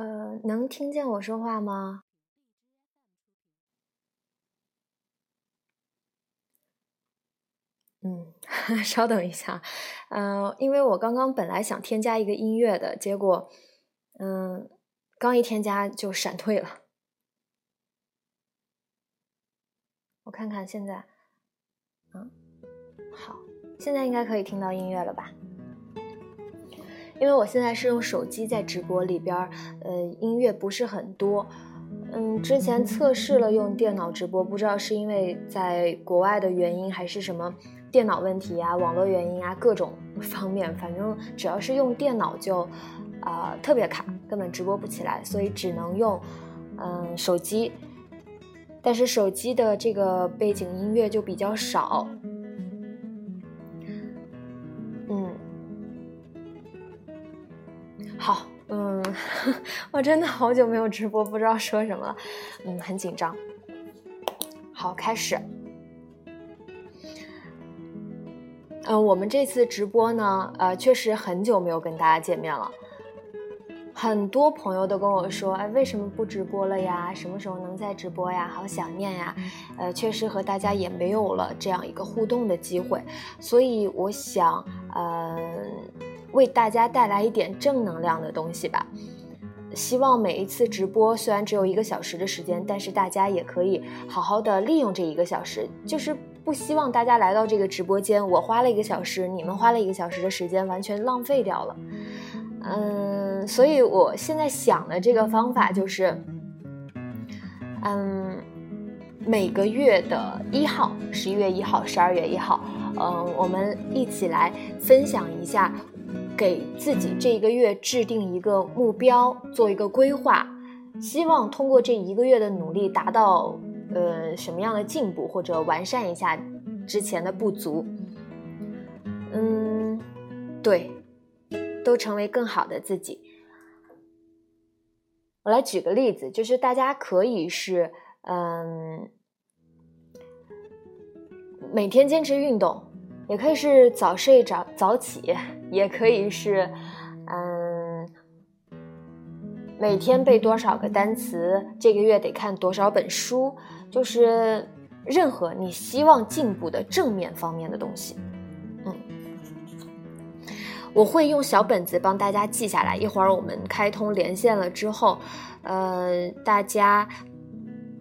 呃，能听见我说话吗？嗯，稍等一下，呃，因为我刚刚本来想添加一个音乐的，结果，嗯，刚一添加就闪退了。我看看现在，嗯，好，现在应该可以听到音乐了吧？因为我现在是用手机在直播里边，呃，音乐不是很多。嗯，之前测试了用电脑直播，不知道是因为在国外的原因，还是什么电脑问题啊、网络原因啊，各种 方面，反正只要是用电脑就，啊，特别卡，根本直播不起来，所以只能用，嗯，手机。但是手机的这个背景音乐就比较少。我真的好久没有直播，不知道说什么了，嗯，很紧张。好，开始。嗯，我们这次直播呢，呃，确实很久没有跟大家见面了。很多朋友都跟我说，哎，为什么不直播了呀？什么时候能再直播呀？好想念呀！呃，确实和大家也没有了这样一个互动的机会，所以我想，嗯。为大家带来一点正能量的东西吧。希望每一次直播虽然只有一个小时的时间，但是大家也可以好好的利用这一个小时。就是不希望大家来到这个直播间，我花了一个小时，你们花了一个小时的时间，完全浪费掉了。嗯，所以我现在想的这个方法就是，嗯，每个月的一号，十一月一号、十二月一号，嗯，我们一起来分享一下。给自己这一个月制定一个目标，做一个规划，希望通过这一个月的努力达到呃什么样的进步，或者完善一下之前的不足。嗯，对，都成为更好的自己。我来举个例子，就是大家可以是嗯每天坚持运动。也可以是早睡早早起，也可以是，嗯，每天背多少个单词，这个月得看多少本书，就是任何你希望进步的正面方面的东西，嗯，我会用小本子帮大家记下来。一会儿我们开通连线了之后，呃，大家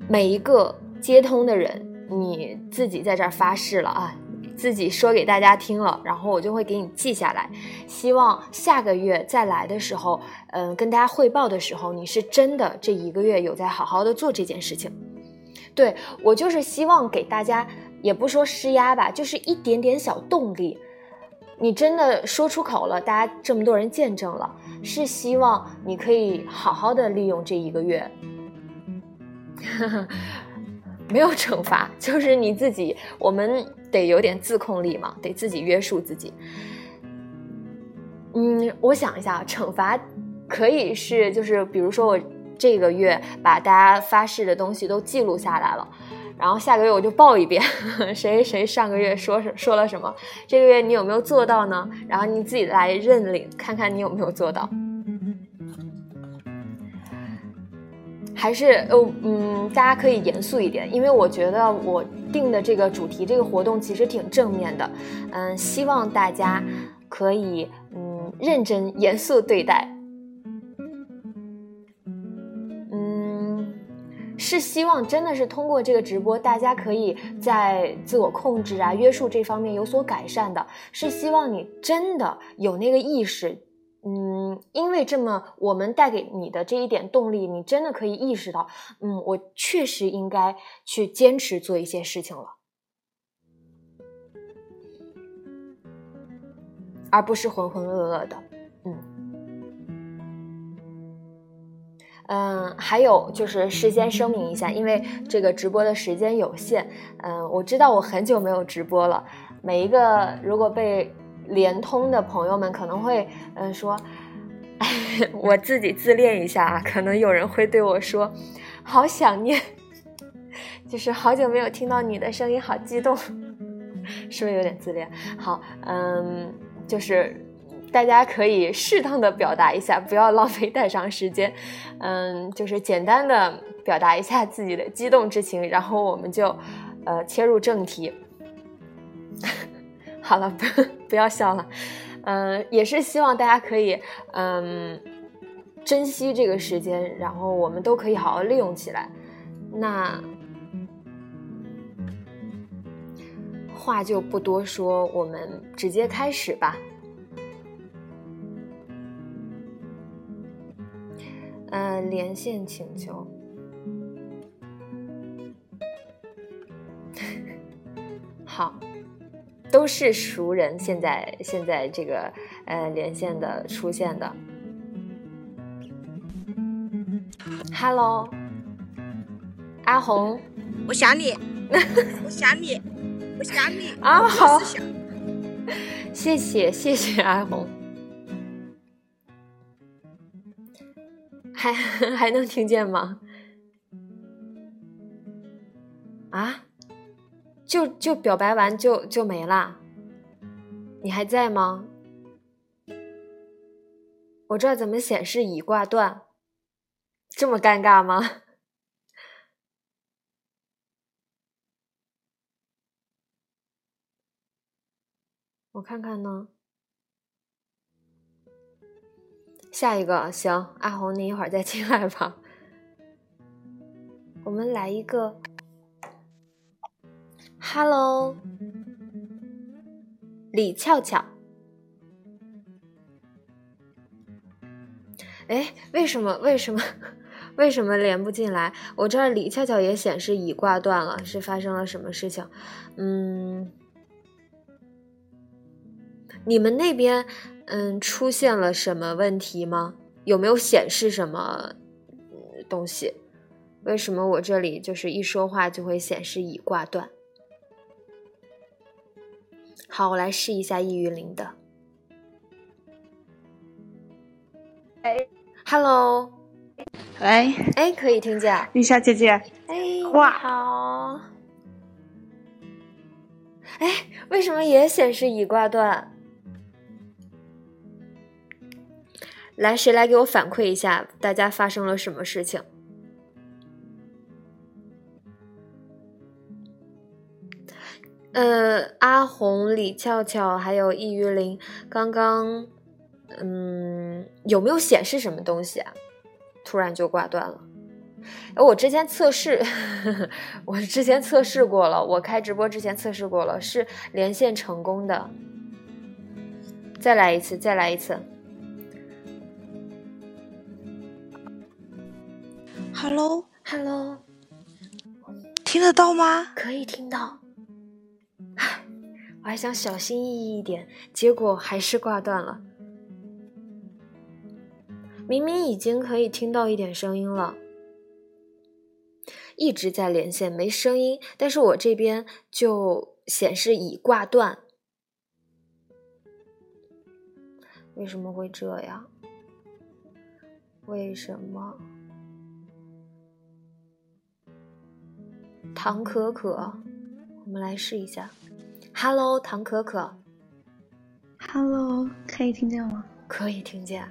每一个接通的人，你自己在这儿发誓了啊。自己说给大家听了，然后我就会给你记下来。希望下个月再来的时候，嗯，跟大家汇报的时候，你是真的这一个月有在好好的做这件事情。对我就是希望给大家，也不说施压吧，就是一点点小动力。你真的说出口了，大家这么多人见证了，是希望你可以好好的利用这一个月。没有惩罚，就是你自己。我们得有点自控力嘛，得自己约束自己。嗯，我想一下，惩罚可以是，就是比如说我这个月把大家发誓的东西都记录下来了，然后下个月我就报一遍，谁谁上个月说是说了什么，这个月你有没有做到呢？然后你自己来认领，看看你有没有做到。还是呃嗯，大家可以严肃一点，因为我觉得我定的这个主题，这个活动其实挺正面的，嗯，希望大家可以嗯认真严肃对待，嗯，是希望真的是通过这个直播，大家可以在自我控制啊、约束这方面有所改善的，是希望你真的有那个意识。嗯，因为这么我们带给你的这一点动力，你真的可以意识到，嗯，我确实应该去坚持做一些事情了，而不是浑浑噩噩的。嗯，嗯，还有就是事先声明一下，因为这个直播的时间有限，嗯，我知道我很久没有直播了，每一个如果被。联通的朋友们可能会，嗯，说，我自己自恋一下啊，可能有人会对我说，好想念，就是好久没有听到你的声音，好激动，是不是有点自恋？好，嗯，就是大家可以适当的表达一下，不要浪费太长时间。嗯，就是简单的表达一下自己的激动之情，然后我们就呃切入正题。好了，不 不要笑了。嗯，也是希望大家可以嗯珍惜这个时间，然后我们都可以好好利用起来。那话就不多说，我们直接开始吧。嗯，连线请求。好，都是熟人，现在现在这个呃连线的出现的。Hello，阿红，我想你，我想你，我想你 啊！好，谢谢谢谢阿红，还 还能听见吗？啊？就就表白完就就没啦？你还在吗？我这怎么显示已挂断？这么尴尬吗？我看看呢。下一个行，阿红，你一会儿再进来吧。我们来一个。Hello，李俏俏。哎，为什么？为什么？为什么连不进来？我这儿李俏俏也显示已挂断了，是发生了什么事情？嗯，你们那边嗯出现了什么问题吗？有没有显示什么东西？为什么我这里就是一说话就会显示已挂断？好，我来试一下易于林的。哎，Hello，喂，哎，可以听见。丽莎姐姐，哎，哇好。哎，为什么也显示已挂断？来，谁来给我反馈一下，大家发生了什么事情？呃，阿红、李俏俏还有易于林，刚刚，嗯，有没有显示什么东西啊？突然就挂断了。哎，我之前测试呵呵，我之前测试过了，我开直播之前测试过了，是连线成功的。再来一次，再来一次。Hello，Hello，听得到吗？可以听到。我还想小心翼翼一点，结果还是挂断了。明明已经可以听到一点声音了，一直在连线没声音，但是我这边就显示已挂断。为什么会这样？为什么？唐可可，我们来试一下。Hello，唐可可。Hello，可以听见吗？可以听见。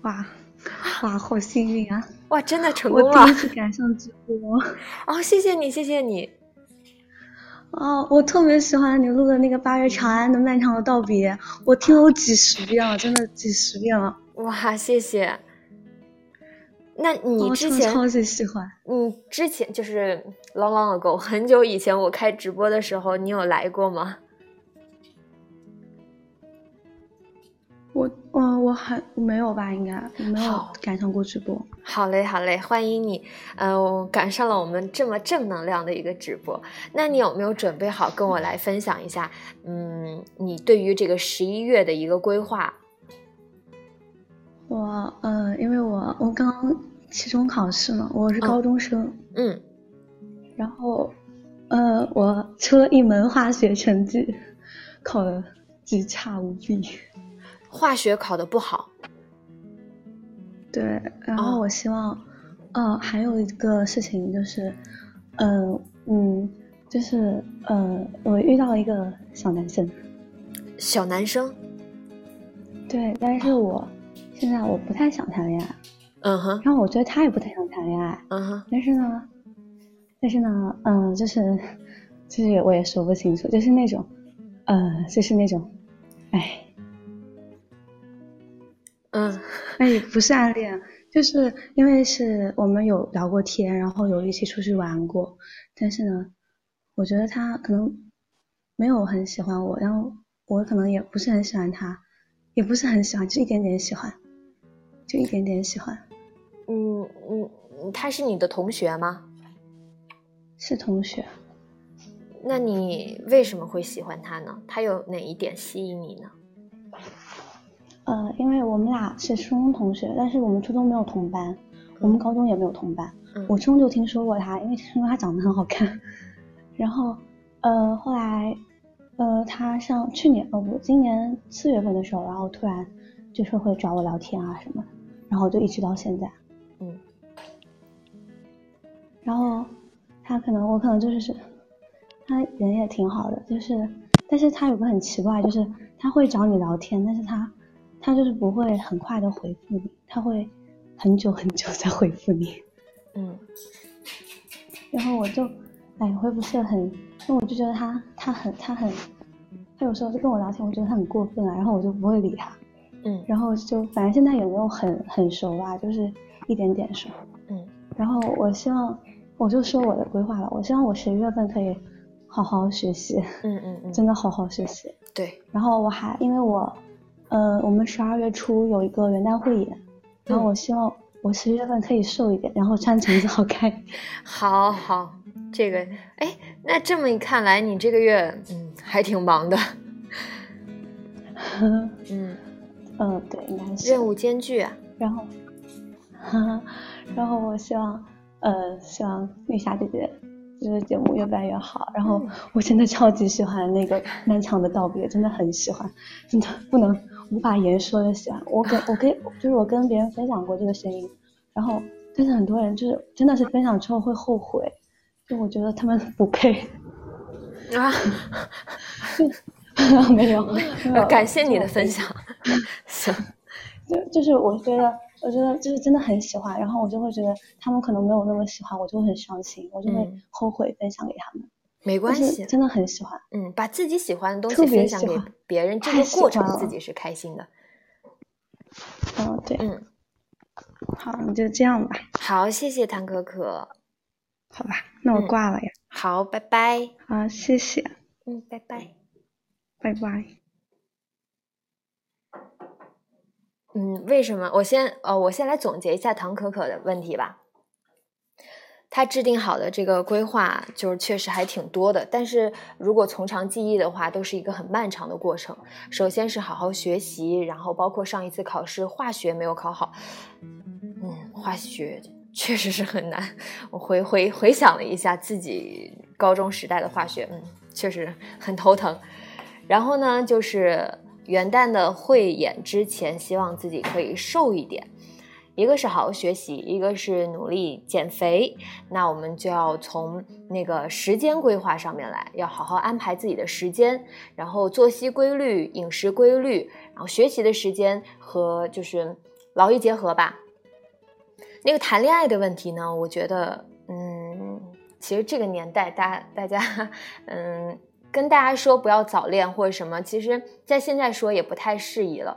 哇，哇，好幸运啊！哇，真的成功了！我第一次赶上直播。哦，谢谢你，谢谢你。哦，我特别喜欢你录的那个《八月长安的漫长的道别》，我听了几十遍了，真的几十遍了。哇，谢谢。那你之前超级喜欢，你之前就是 long long ago 很久以前我开直播的时候，你有来过吗？我我我还没有吧，应该没有赶上过直播。好嘞，好嘞，欢迎你，呃，赶上了我们这么正能量的一个直播。那你有没有准备好跟我来分享一下？嗯，你对于这个十一月的一个规划？我呃，因为我我刚期中考试嘛，我是高中生，嗯，然后呃，我出了一门化学成绩，考的极差无比，化学考的不好，对，然后我希望，哦，还有一个事情就是，嗯嗯，就是呃，我遇到一个小男生，小男生。对，但是我现在我不太想谈恋爱，嗯哼，然后我觉得他也不太想谈恋爱，嗯哼，但是呢，但是呢，嗯，就是就是我也说不清楚，就是那种，呃，就是那种，哎，嗯。那 也不是暗恋，就是因为是我们有聊过天，然后有一起出去玩过，但是呢，我觉得他可能没有很喜欢我，然后我可能也不是很喜欢他，也不是很喜欢，就一点点喜欢，就一点点喜欢，嗯嗯，他是你的同学吗？是同学。那你为什么会喜欢他呢？他有哪一点吸引你呢？呃，因为我们俩是初中同学，但是我们初中没有同班，我们高中也没有同班。嗯我初中就听说过他，因为听说他长得很好看。然后，呃，后来，呃，他上去年哦不，今年四月份的时候，然后突然就是会找我聊天啊什么的，然后就一直到现在。嗯然后他可能我可能就是是，他人也挺好的，就是，但是他有个很奇怪，就是他会找你聊天，但是他他就是不会很快的回复你，他会很久很久才回复你。嗯 然后我就，哎，我也不是很，因为我就觉得他他很他很，他有时候就跟我聊天，我觉得他很过分啊，然后我就不会理他，嗯然后就反正现在也没有很很熟吧，就是一点点熟。嗯然后我希望，我就说我的规划了，我希望我十一月份可以好好学习，嗯嗯嗯，真的好好学习。对，然后我还因为我，呃，我们十二月初有一个元旦汇演，然后我希望我十一月份可以瘦一点，然后穿裙子好看。好好，这个哎，那这么一看来，你这个月嗯还挺忙的，嗯，嗯，对，应该是。任务艰巨啊，然后，哈哈然后我希望，呃，希望丽霞姐姐这个节目越办越好。然后我真的超级喜欢那个 漫长的道别，真的很喜欢，真的不能无法言说的喜欢。我跟我跟就是我跟别人分享过这个声音，然后但是很多人就是真的是分享之后会后悔，就我觉得他们不配。啊，没有。感谢你的分。享，行，就就是我觉得，我觉得就是真的很喜欢，然后我就会觉得他们可能没有那么喜欢，我就会很伤心，我就会嗯。后悔分享给他们。没关系，真的很喜欢。嗯，把自己喜欢的东西分享给别人，这太个过程自己是开心的，嗯，对，嗯，好，那就这样吧，好，谢谢谭可可，好吧，那我嗯。挂了呀。好，拜拜，好，谢谢，嗯，拜拜。拜拜。嗯，为什么？我先呃，我先来总结一下唐可可的问题吧。他制定好的这个规划，就是确实还挺多的，但是如果从长计议的话，都是一个很漫长的过程。首先是好好学习，然后包括上一次考试化学没有考好，嗯，化学确实是很难。我回回回想了一下自己高中时代的化学，嗯，确实很头疼。然后呢，就是元旦的汇演之前，希望自己可以瘦一点。一个是好好学习，一个是努力减肥。那我们就要从那个时间规划上面来，要好好安排自己的时间，然后作息规律、饮食规律，然后学习的时间和就是劳逸结合吧。那个谈恋爱的问题呢，我觉得，嗯，其实这个年代，大大家，嗯。跟大家说不要早恋或者什么，其实在现在说也不太适宜了。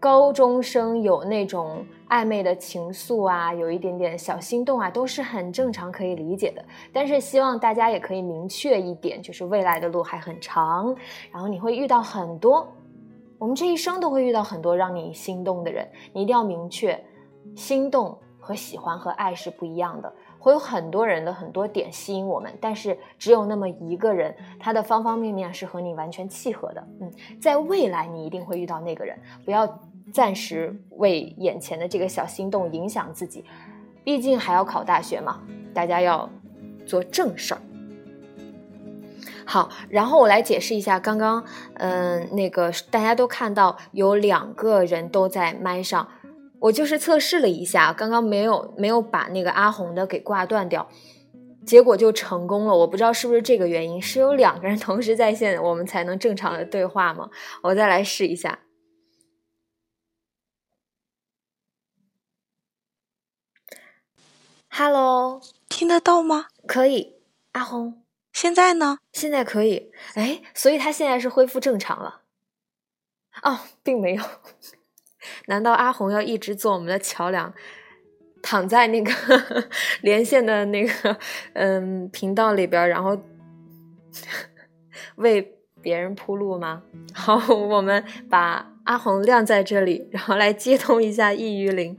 高中生有那种暧昧的情愫啊，有一点点小心动啊，都是很正常可以理解的。但是希望大家也可以明确一点，就是未来的路还很长，然后你会遇到很多，我们这一生都会遇到很多让你心动的人，你一定要明确，心动和喜欢和爱是不一样的。会有很多人的很多点吸引我们，但是只有那么一个人，他的方方面面是和你完全契合的。嗯，在未来你一定会遇到那个人，不要暂时为眼前的这个小心动影响自己，毕竟还要考大学嘛，大家要做正事儿。好，然后我来解释一下，刚刚嗯、那个大家都看到有两个人都在麦上。我就是测试了一下，刚刚没有没有把那个阿红的给挂断掉，结果就成功了。我不知道是不是这个原因，是有两个人同时在线，我们才能正常的对话吗？我再来试一下。Hello，听得到吗？可以，阿红。现在呢？现在可以。哎，所以他现在是恢复正常了。哦，并没有。难道阿红要一直做我们的桥梁，躺在那个 连线的那个嗯频道里边，然后 为别人铺路吗？好，我们把阿红晾在这里，然后来接通一下易于林。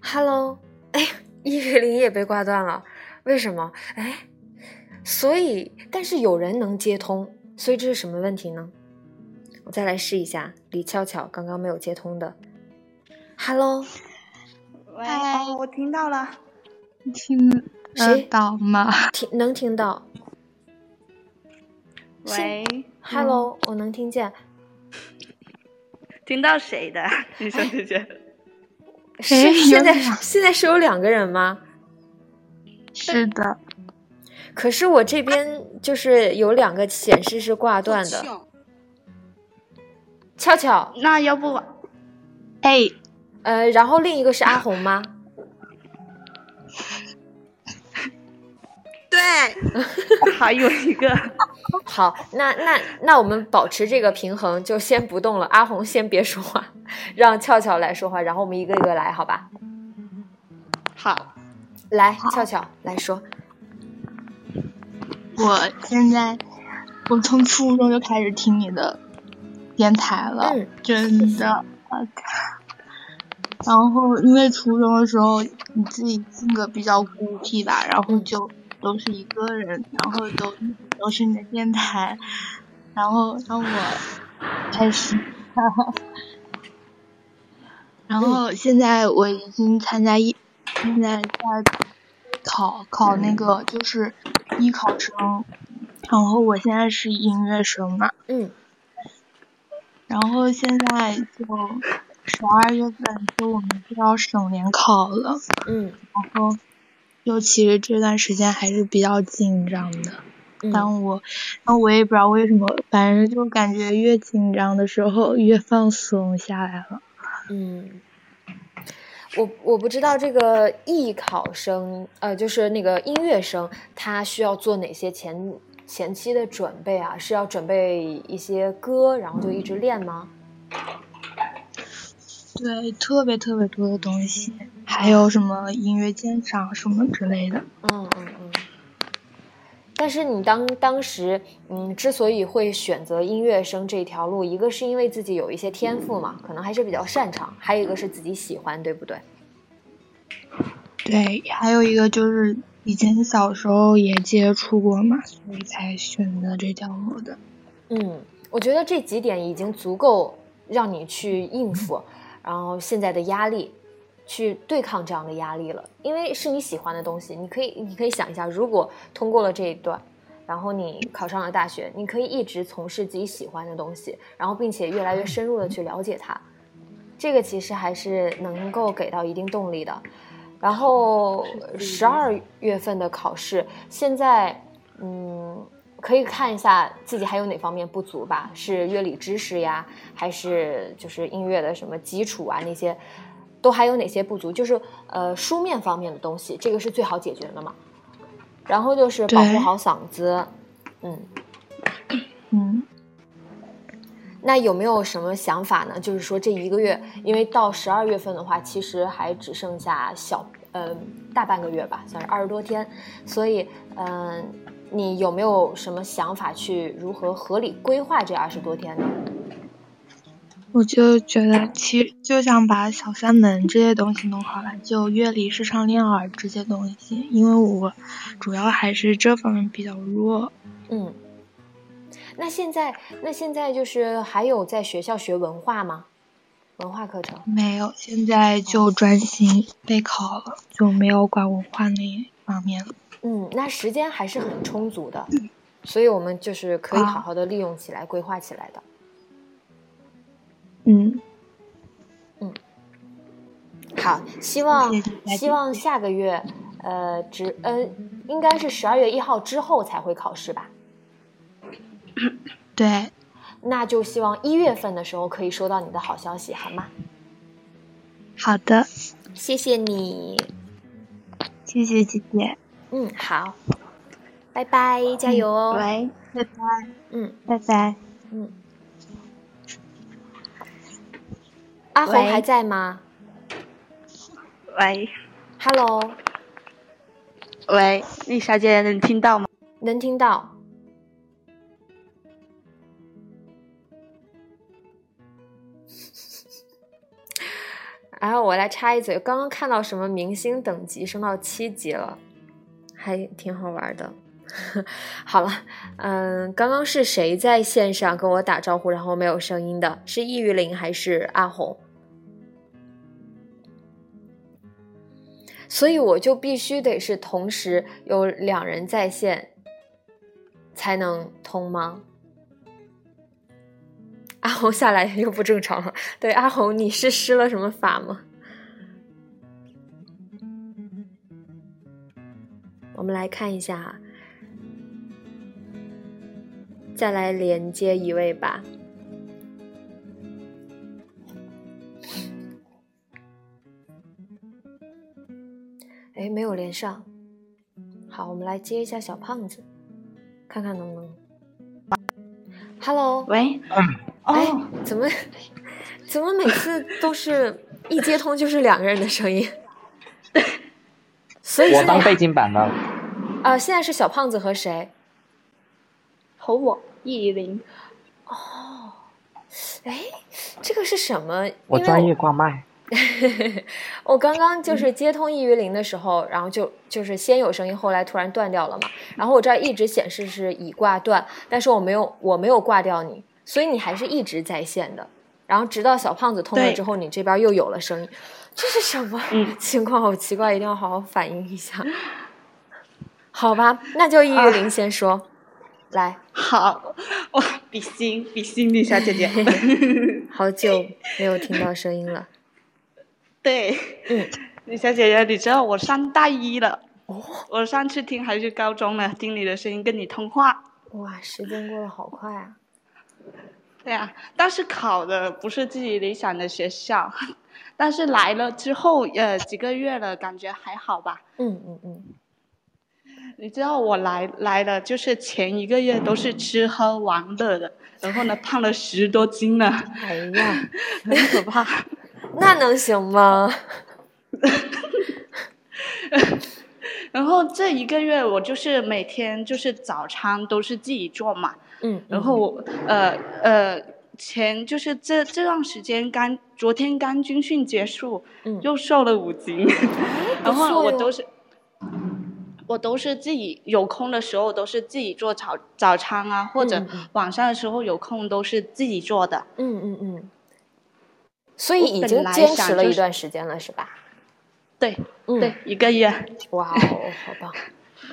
Hello，哎，易于林也被挂断了，为什么？哎。所以，但是有人能接通，所以这是什么问题呢？我再来试一下，李俏俏刚刚没有接通的。Hello，喂，我听到了，听得到吗？听能听到。喂，Hello，我能听见。听到谁的？女生姐姐。是现在现在是有两个人吗？是的。可是我这边就是有两个显示是挂断的，俏俏，那要不，哎，呃，然后另一个是阿红吗？对 还有一个。好，那那那我们保持这个平衡，就先不动了。阿红先别说话，让俏俏来说话，然后我们一个一个来，好吧？好，来，俏俏来说。我现在，我从初中就开始听你的电台了，真的。然后因为初中的时候你自己性格比较孤僻吧，然后就都是一个人，然后都都是你的电台，然后让我开始，然后现在我已经参加一，现在在考考那个就是。艺考生，然后我现在是音乐生嘛，嗯，然后现在就十二月份就我们就要省联考了，嗯，然后就其实这段时间还是比较紧张的，但我，但我也不知道为什么，反正就感觉越紧张的时候越放松下来了，嗯。我我不知道这个艺考生，呃，就是那个音乐生，他需要做哪些前前期的准备啊？是要准备一些歌，然后就一直练吗？对，特别特别多的东西，还有什么音乐鉴赏什么之类的。嗯嗯嗯。但是你当当时，嗯，之所以会选择音乐生这条路，一个是因为自己有一些天赋嘛，可能还是比较擅长；还有一个是自己喜欢，对不对？对，还有一个就是以前小时候也接触过嘛，所以才选择这条路的。嗯，我觉得这几点已经足够让你去应付，然后现在的压力。去对抗这样的压力了，因为是你喜欢的东西，你可以，你可以想一下，如果通过了这一段，然后你考上了大学，你可以一直从事自己喜欢的东西，然后并且越来越深入的去了解它，这个其实还是能够给到一定动力的。然后十二月份的考试，现在嗯，可以看一下自己还有哪方面不足吧，是乐理知识呀，还是就是音乐的什么基础啊那些。都还有哪些不足？就是呃，书面方面的东西，这个是最好解决的嘛。然后就是保护好嗓子，嗯 嗯。那有没有什么想法呢？就是说这一个月，因为到十二月份的话，其实还只剩下小呃大半个月吧，算是二十多天。所以嗯，你有没有什么想法去如何合理规划这二十多天呢？我就觉得，其实就想把小三门这些东西弄好了，就乐理、视唱、练耳这些东西，因为我主要还是这方面比较弱。嗯，那现在，那现在就是还有在学校学文化吗？文化课程？没有，现在就专心备考了，就没有管文化那方面了。嗯，那时间还是很充足的，所以我们就是可以好好的利用起来，规划起来的。嗯，嗯，好，希望希望下个月，呃，只呃，应该是十二月一号之后才会考试吧？对，那就希望一月份的时候可以收到你的好消息，好吗？好的，谢谢你，谢谢姐姐。嗯，好，拜拜，加油哦！喂，拜拜，嗯拜拜。嗯，阿红还在吗喂？Hello，喂，丽莎姐能听到吗？能听到。然后我来插一嘴，刚刚看到什么明星等级升到七级了，还挺好玩的。好了，嗯，刚刚是谁在线上跟我打招呼，然后没有声音的？是易玉玲还是阿红？所以我就必须得是同时有两人在线才能通吗？阿红下来又不正常了。对，阿红，你是施了什么法吗？我们来看一下，再来连接一位吧。哎，没有连上。好，我们来接一下小胖子，看看能不能。Hello，喂，哎哦，，怎么 怎么每次都是一接通就是两个人的声音？所以我当背景板了。啊、现在是小胖子和谁？和我易林，哦哎，这个是什么？我专业挂麦。我刚刚就是接通易于林的时候，然后就就是先有声音，后来突然断掉了嘛。然后我这儿一直显示是已挂断，但是我没有我没有挂掉你，所以你还是一直在线的。然后直到小胖子通了之后，你这边又有了声音，这是什么嗯 情况？好奇怪，一定要好好反映一下。好吧，那就易于林先说，来，好，哇，比心比心，丽莎姐姐，好久没有听到声音了。对，李小姐姐，你知道我上大一了，哦，我上次听还是高中呢，听你的声音跟你通话。哇，时间过得好快啊！对啊，但是考的不是自己理想的学校，但是来了之后，呃，几个月了，感觉还好吧。嗯嗯嗯，你知道我来来了，就是前一个月都是吃喝玩乐的，然后呢，胖了十多斤呢，哎呀，很可怕。那能行吗？然后这一个月我就是每天就是早餐都是自己做嘛，嗯，然后我呃呃前就是这这段时间刚昨天刚军训结束，嗯又瘦了五斤，然后我都是。我都是自己有空的时候都是自己做早早餐啊，或者晚上的时候有空都是自己做的。嗯嗯嗯，所以已经坚持了一段时间了，是吧？对、嗯，对，，一个月。哇哦，好棒！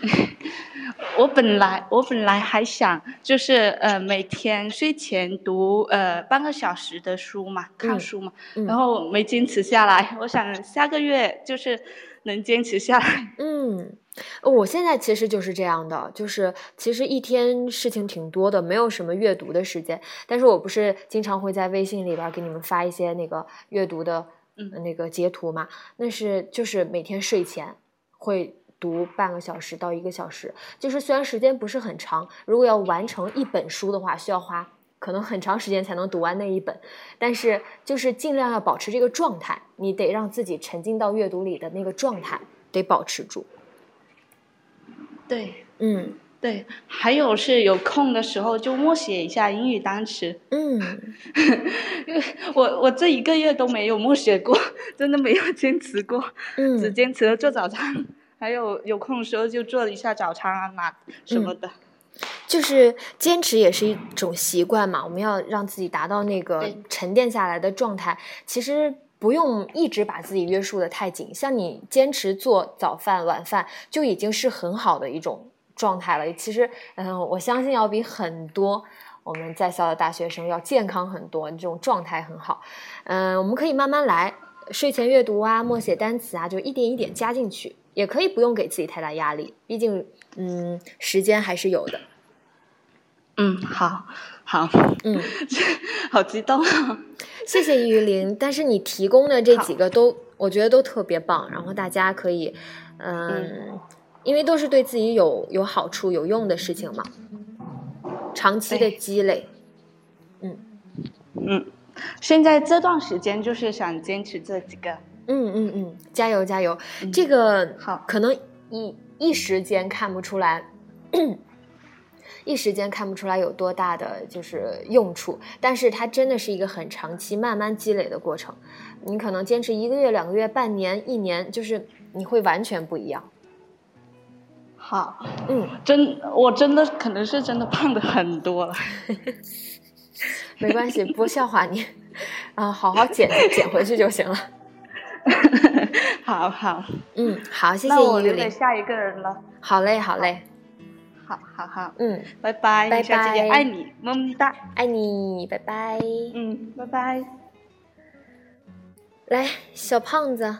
我本来我本来还想就是呃每天睡前读呃半个小时的书嘛，看嗯书嘛，嗯然后没坚持下来。我想下个月就是能坚持下来。嗯，我现在其实就是这样的，就是其实一天事情挺多的，没有什么阅读的时间。但是我不是经常会在微信里边给你们发一些那个阅读的那个截图嘛？那是就是每天睡前会读半个小时到一个小时，就是虽然时间不是很长，如果要完成一本书的话，需要花可能很长时间才能读完那一本，但是就是尽量要保持这个状态，你得让自己沉浸到阅读里的那个状态，得保持住。对嗯对，还有是有空的时候就默写一下英语单词。嗯，因为我我这一个月都没有默写过，真的没有坚持过，嗯 只坚持了做早餐。还有有空的时候就做一下早餐啊，拿什么的。就是坚持也是一种习惯嘛，我们要让自己达到那个沉淀下来的状态。其实不用一直把自己约束的太紧，像你坚持做早饭、晚饭，就已经是很好的一种状态了。其实，嗯，我相信要比很多我们在校的大学生要健康很多，这种状态很好。嗯，我们可以慢慢来，睡前阅读啊，默写单词啊，就一点一点加进去，也可以不用给自己太大压力，毕竟，嗯，时间还是有的。嗯，好，好，嗯，好激动。谢谢于林，但是你提供的这几个都，我觉得都特别棒，然后大家可以，嗯，因为都是对自己有有好处、有用的事情嘛，长期的积累，嗯嗯，现在这段时间就是想坚持这几个。嗯嗯嗯，加油加油！这个好，可能一一时间看不出来。一时间看不出来有多大的就是用处，但是它真的是一个很长期、慢慢积累的过程。你可能坚持一个月、两个月、半年、一年，就是你会完全不一样。好，嗯，真我真的可能是真的胖的很多了，没关系，不笑话你，啊，好好减减回去就行了。好好，嗯，好，谢谢那我留给。下一个人了。好嘞，好嘞。好好好好，嗯，拜拜，拜拜，小姐姐爱你，么么哒，爱你，拜拜，嗯，拜拜。来，小胖子，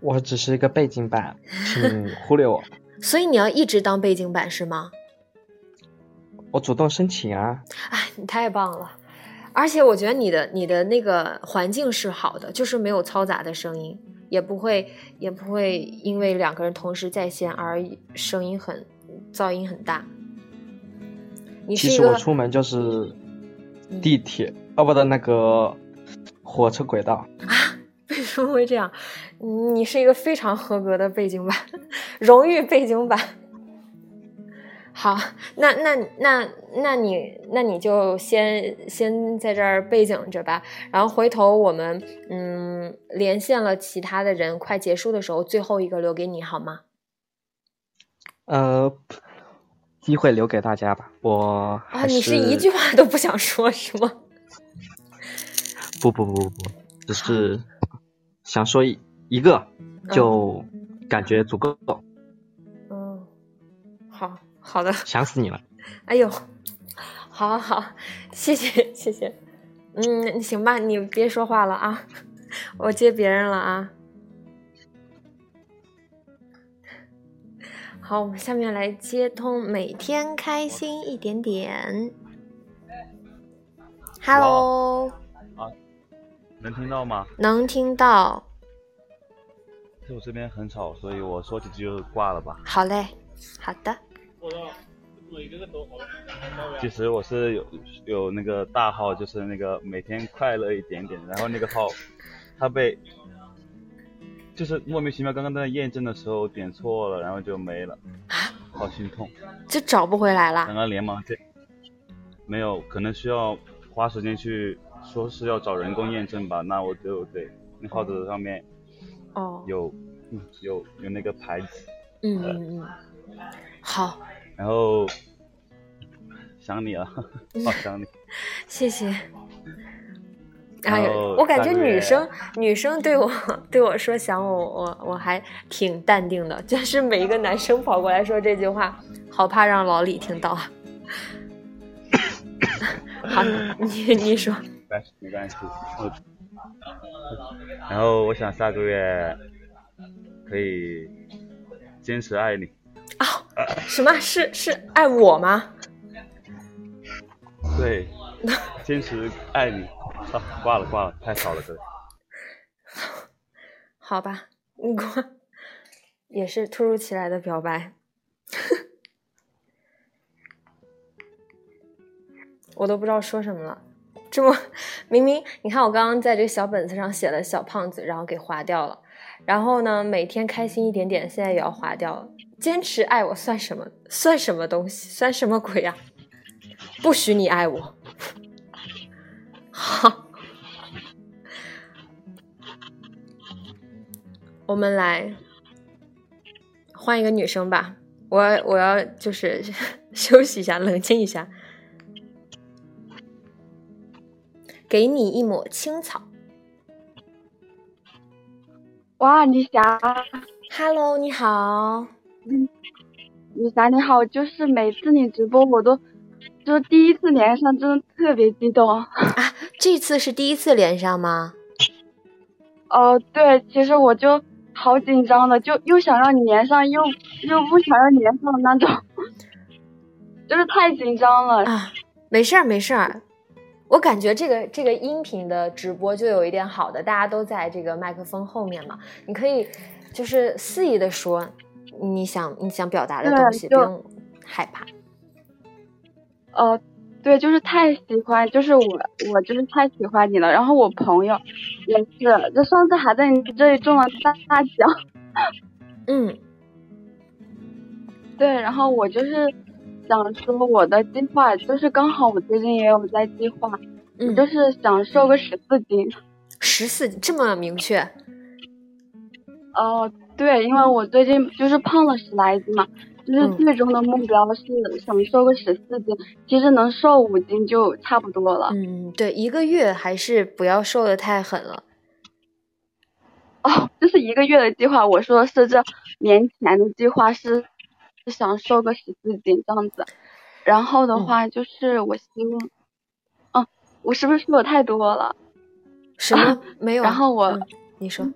我只是一个背景板，请忽略我。所以你要一直当背景板是吗？我主动申请啊！哎，你太棒了，而且我觉得你的你的那个环境是好的，就是没有嘈杂的声音。也不会，也不会因为两个人同时在线而声音很噪音很大。你其实我出门就是地铁，哦不的那个火车轨道啊？为什么会这样？你是一个非常合格的背景板，荣誉背景板。好，那那那那你那你就先先在这儿背景着吧，然后回头我们嗯连线了其他的人，快结束的时候，最后一个留给你好吗？呃，机会留给大家吧，我啊，你是一句话都不想说是吗？不不不不不，只是想说一一个，就感觉足够。嗯，好。的，想死你了。哎呦，好，好，谢谢，谢谢。嗯，行吧，你别说话了啊，我接别人了啊。好，我们下面来接通，每天开心一点点。Hello。啊，能听到吗？能听到。就我这边很吵，所以我说几句就挂了吧。好嘞，好的。其实我是有有那个大号，就是那个每天快乐一点点，然后那个号，他被就是莫名其妙，刚刚在验证的时候点错了，然后就没了，好心痛，就找不回来了。刚刚连忙这没有，可能需要花时间去说是要找人工验证吧，那我就得那号子上面哦。有有有那个牌子，嗯嗯嗯。好，然后想你了，好想你，谢谢。哎呀，我感觉女生女生对我 对我说想我，我我还挺淡定的。就是每一个男生跑过来说这句话，好怕让老李听到。好，你你说。没关系，没关系。然后我想下个月可以坚持爱你。啊，什么是是爱我吗？对，坚持爱你。啊，挂了挂了，太吵了，这。好吧，你挂，也是突如其来的表白，我都不知道说什么了。这么明明，你看我刚刚在这个小本子上写了小胖子，然后给划掉了。然后呢，每天开心一点点，现在也要划掉了。坚持爱我算什么？算什么东西？算什么鬼呀？不许你爱我！好，我们来换一个女生吧。我我要就是 休息一下，冷静一下。给你一抹青草。哇，李霞，Hello，你好。嗯，李霞你好，就是每次你直播我都，就第一次连上，真的特别激动 啊！这次是第一次连上吗？哦，对，其实我就好紧张的，就又想让你连上，又又不想让你连上的那种。就是太紧张了啊。没事儿，没事儿。我感觉这个这个音频的直播就有一点好的，大家都在这个麦克风后面嘛，你可以就是肆意的说你想你想表达的东西，不用害怕。呃，对，就是太喜欢，就是我我就是太喜欢你了。然后我朋友也是，就上次还在你这里中了大大奖。嗯，对，然后我就是想说我的计划，就是刚好我最近也有在计划，嗯，就是想瘦个十四斤。十四这么明确？哦，对，因为我最近就是胖了十来斤嘛。就是最终的目标是想瘦个十四斤，其实能瘦五斤就差不多了。嗯，对，一个月还是不要瘦的太狠了。哦，这是一个月的计划，我说的是这年前的计划是是想瘦个十四斤这样子。然后的话就是我希望，嗯，我是不是说的太多了？什么 没有？然后我你说，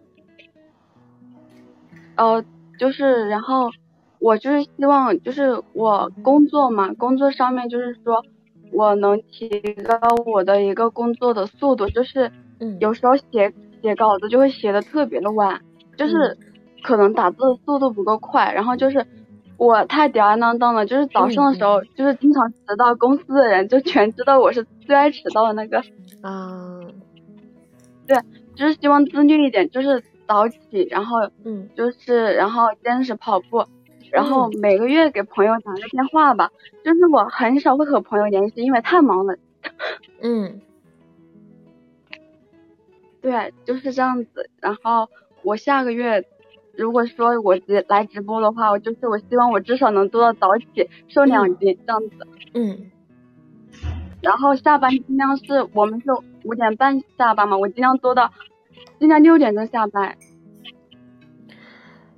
呃，就是然后。我就是希望，就是我工作嘛，工作上面就是说，我能提高我的一个工作的速度，就是有时候写写稿子就会写的特别的晚，就是可能打字的速度不够快，然后就是我太吊儿郎当了，就是早上的时候就是经常迟到，公司的人就全知道我是最爱迟到的那个。啊，对，就是希望自律一点，就是早起，然后嗯，就是然后坚持跑步。然后每个月给朋友打个电话吧，就是我很少会和朋友联系，因为太忙了。嗯，对，就是这样子。然后我下个月如果说我直来直播的话，我就是我希望我至少能做到早起瘦两斤这样子。嗯。然后下班尽量是我们是五点半下班嘛，我尽量做到尽量六点钟下班。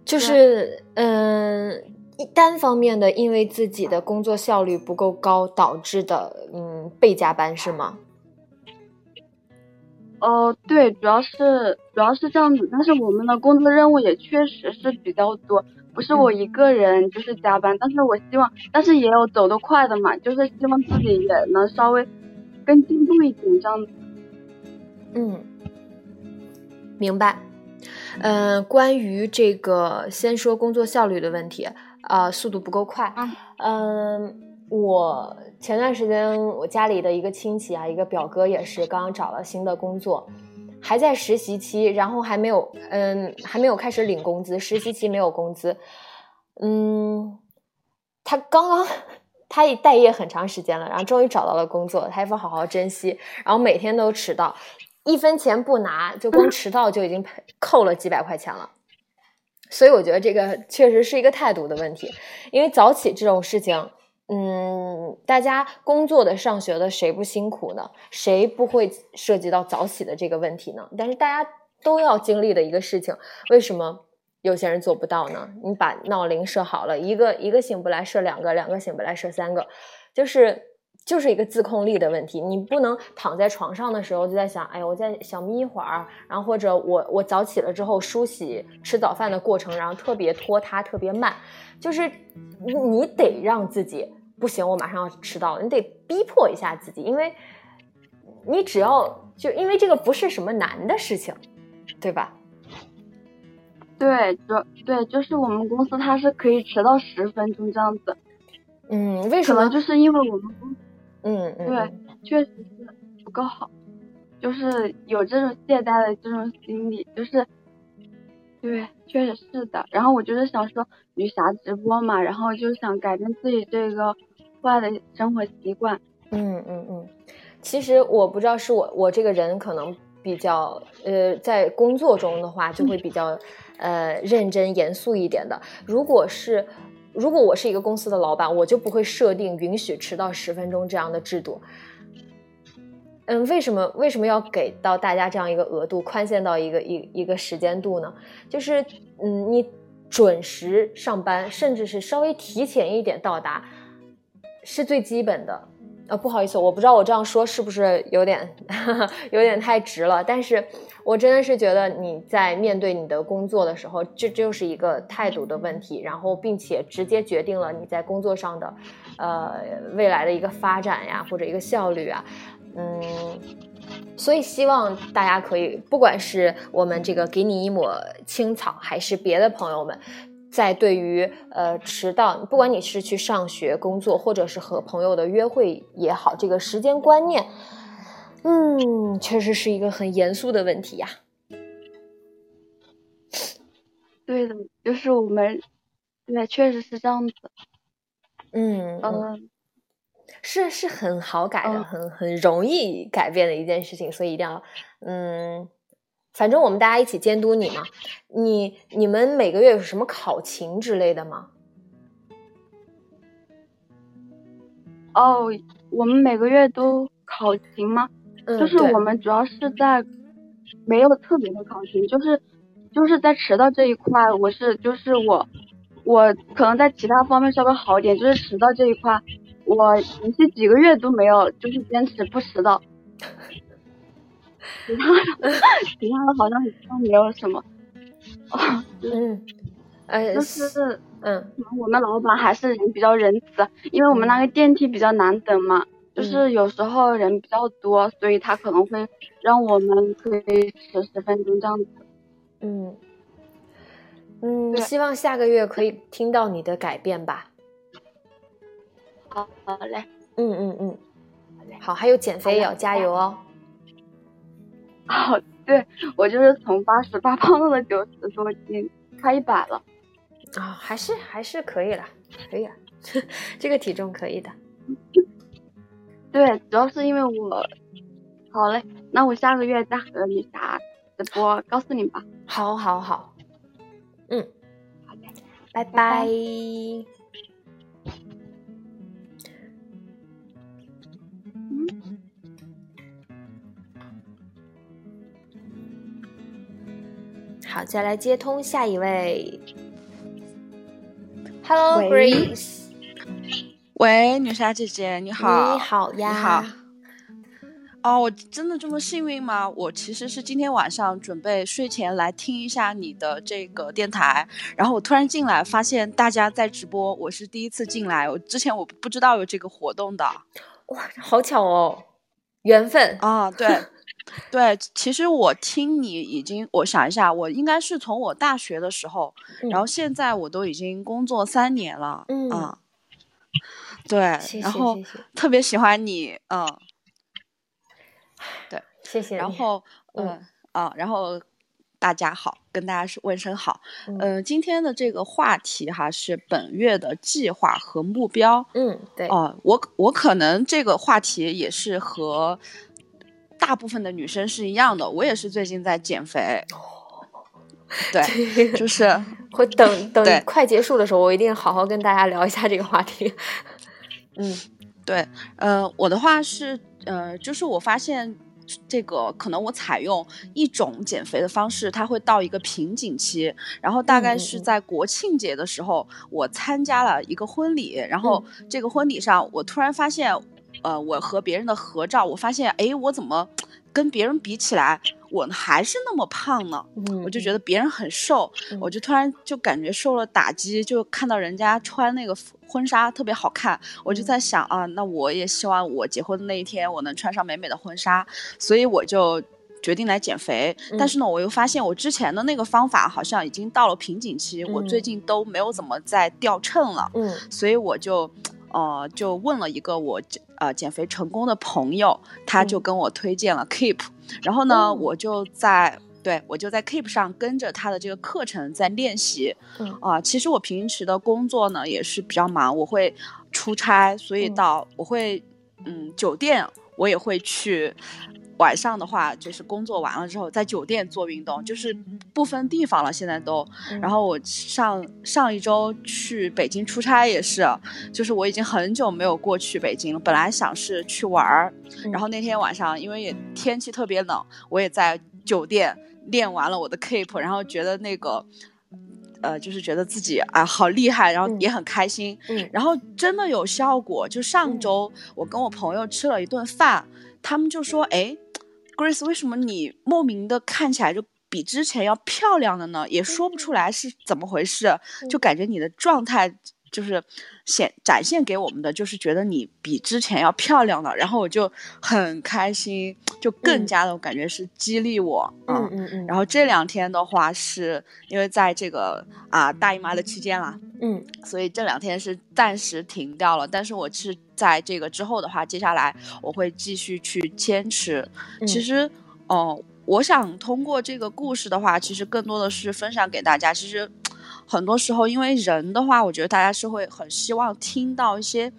就是嗯，单方面的，因为自己的工作效率不够高导致的，嗯，被加班是吗？哦，对，主要是主要是这样子，但是我们的工作任务也确实是比较多，不是我一个人就是加班，但是我希望，但是也有走得快的嘛，就是希望自己也能稍微更进步一点这样子。嗯，明白。嗯，关于这个，先说工作效率的问题，啊，速度不够快。嗯，我前段时间我家里的一个亲戚啊，一个表哥也是刚刚找了新的工作，还在实习期，然后还没有，嗯，还没有开始领工资，实习期没有工资。嗯，他刚刚他也待业很长时间了，然后终于找到了工作，他也不好好珍惜，然后每天都迟到。一分钱不拿，就光迟到就已经扣了几百块钱了，所以我觉得这个确实是一个态度的问题。因为早起这种事情，嗯，大家工作的、上学的，谁不辛苦呢？谁不会涉及到早起的这个问题呢？但是大家都要经历的一个事情，为什么有些人做不到呢？你把闹铃设好了，一个一个醒不来设两个，两个醒不来设三个，就是。就是一个自控力的问题，你不能躺在床上的时候就在想，哎呀，我再小眯一会儿，然后或者我我早起了之后梳洗吃早饭的过程，然后特别拖沓，特别慢，就是你得让自己不行，我马上要迟到了，你得逼迫一下自己，因为你只要就因为这个不是什么难的事情，对吧？对，就对，就是我们公司它是可以迟到十分钟这样子，嗯，为什么？就是因为我们公嗯，对，确实是不够好，就是有这种懈怠的这种心理，就是，对，确实是的。然后我就是想说女侠直播嘛，然后就想改变自己这个坏的生活习惯。嗯嗯嗯，其实我不知道是我我这个人可能比较呃，在工作中的话就会比较呃认真严肃一点的。如果是。如果我是一个公司的老板，我就不会设定允许迟到十分钟这样的制度。嗯，为什么为什么要给到大家这样一个额度，宽限到一个一一个时间度呢？就是嗯，你准时上班，甚至是稍微提前一点到达，是最基本的。呃，不好意思，我不知道我这样说是不是有点 有点太直了，但是我真的是觉得你在面对你的工作的时候，这就是一个态度的问题，然后并且直接决定了你在工作上的呃未来的一个发展呀，或者一个效率啊，嗯，所以希望大家可以，不管是我们这个给你一抹青草，还是别的朋友们。在对于呃迟到，不管你是去上学、工作，或者是和朋友的约会也好，这个时间观念，嗯，确实是一个很严肃的问题呀。对的，就是我们，对，确实是这样子。嗯嗯，是是很好改的，很很容易改变的一件事情，所以一定要嗯。反正我们大家一起监督你嘛，你你们每个月有什么考勤之类的吗？哦，我们每个月都考勤吗？嗯，就是我们主要是在没有特别的考勤，就是就是在迟到这一块，我是就是我我可能在其他方面稍微好一点，就是迟到这一块，我连续几个月都没有就是坚持不迟到。其他的，其他的好像都没有什么。哦，嗯，呃，就是嗯，我们老板还是人比较仁慈，因为我们那个电梯比较难等嘛，就是有时候人比较多，所以他可能会让我们可以迟十分钟这样子。嗯，嗯，希望下个月可以听到你的改变吧。好，好嘞。嗯嗯嗯，好，还有减肥也要加油哦。哦，对我就是从八十八胖到了九十多斤，快一百了。啊，还是还是可以的，可以啊，这个体重可以的。对，主要是因为我，好嘞，那我下个月再和你啥直播，告诉你吧。好，好，好。嗯，好的，拜拜。好，再来接通下一位。Hello，Grace。喂，女侠姐姐，你好。你好呀。你好。哦，我真的这么幸运吗？我其实是今天晚上准备睡前来听一下你的这个电台，然后我突然进来发现大家在直播，我是第一次进来，我之前我不知道有这个活动的。哇，好巧哦，缘分啊，对。对，其实我听你已经，我想一下，我应该是从我大学的时候，然后现在我都已经工作三年了，嗯，对，然后特别喜欢你，嗯，对，谢谢，然后，嗯，啊，然后大家好，跟大家说问声好，嗯，今天的这个话题哈是本月的计划和目标，嗯，对，哦，我我可能这个话题也是和。大部分的女生是一样的，我也是最近在减肥。对，就是 会等等快结束的时候，我一定好好跟大家聊一下这个话题。嗯，对，呃，我的话是，呃，就是我发现这个可能我采用一种减肥的方式，它会到一个瓶颈期，然后大概是在国庆节的时候，我参加了一个婚礼，然后这个婚礼上，我突然发现。呃，我和别人的合照，我发现，哎，我怎么跟别人比起来，我还是那么胖呢？我就觉得别人很瘦，我就突然就感觉受了打击，就看到人家穿那个婚纱特别好看，我就在想啊，那我也希望我结婚的那一天我能穿上美美的婚纱，所以我就决定来减肥。但是呢，我又发现我之前的那个方法好像已经到了瓶颈期，我最近都没有怎么在掉秤了。嗯，所以我就。呃，就问了一个我呃减肥成功的朋友，他就跟我推荐了 Keep，然后呢，我就在对我就在 Keep 上跟着他的这个课程在练习。啊，其实我平时的工作呢也是比较忙，我会出差，所以到我会嗯酒店我也会去。晚上的话，就是工作完了之后，在酒店做运动，就是不分地方了。现在都，然后我上上一周去北京出差也是，就是我已经很久没有过去北京了。本来想是去玩儿，然后那天晚上因为也天气特别冷，我也在酒店练完了我的 keep，然后觉得那个呃，就是觉得自己啊好厉害，然后也很开心。嗯，然后真的有效果。就上周我跟我朋友吃了一顿饭，他们就说：“哎，Grace，为什么你莫名的看起来就比之前要漂亮了呢？也说不出来是怎么回事，就感觉你的状态。”就是显展现给我们的，就是觉得你比之前要漂亮了，然后我就很开心，就更加的我感觉是激励我，嗯嗯嗯。然后这两天的话，是因为在这个啊大姨妈的期间啦，嗯，所以这两天是暂时停掉了。但是我是在这个之后的话，接下来我会继续去坚持。其实，哦，我想通过这个故事的话，其实更多的是分享给大家。其实。很多时候，因为人的话，我觉得大家是会很希望听到一些，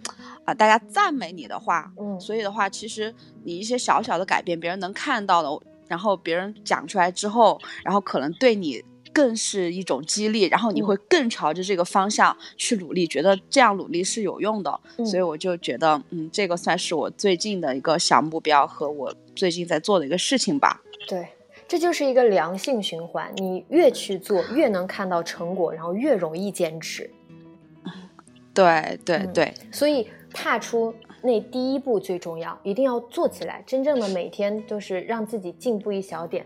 啊，大家赞美你的话，嗯，所以的话，其实你一些小小的改变，别人能看到的，然后别人讲出来之后，然后可能对你更是一种激励，然后你会更朝着这个方向去努力，觉得这样努力是有用的，所以我就觉得，嗯，这个算是我最近的一个小目标和我最近在做的一个事情吧。对。这就是一个良性循环，你越去做，越能看到成果，然后越容易坚持。对对对，所以踏出那第一步最重要，一定要做起来，真正的每天都是让自己进步一小点，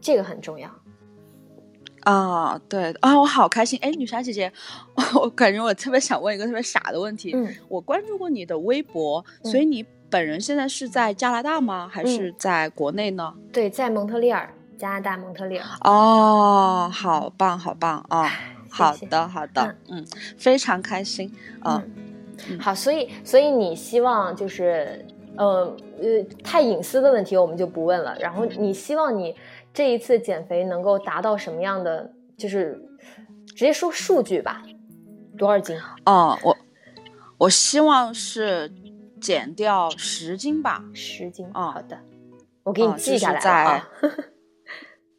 这个很重要。啊，对啊，我好开心！哎，女侠姐姐，我感觉我特别想问一个特别傻的问题。嗯，我关注过你的微博，所以你。本人现在是在加拿大吗？还是在国内呢？对，在蒙特利尔，加拿大蒙特利尔。哦，好棒，好棒啊！好的，好的，嗯，非常开心啊。好，所以，所以你希望就是，呃呃，太隐私的问题我们就不问了。然后，你希望你这一次减肥能够达到什么样的？就是直接说数据吧，多少斤？哦，我我希望是。减掉十斤吧，十斤。哦，好的，我给你记下来啊。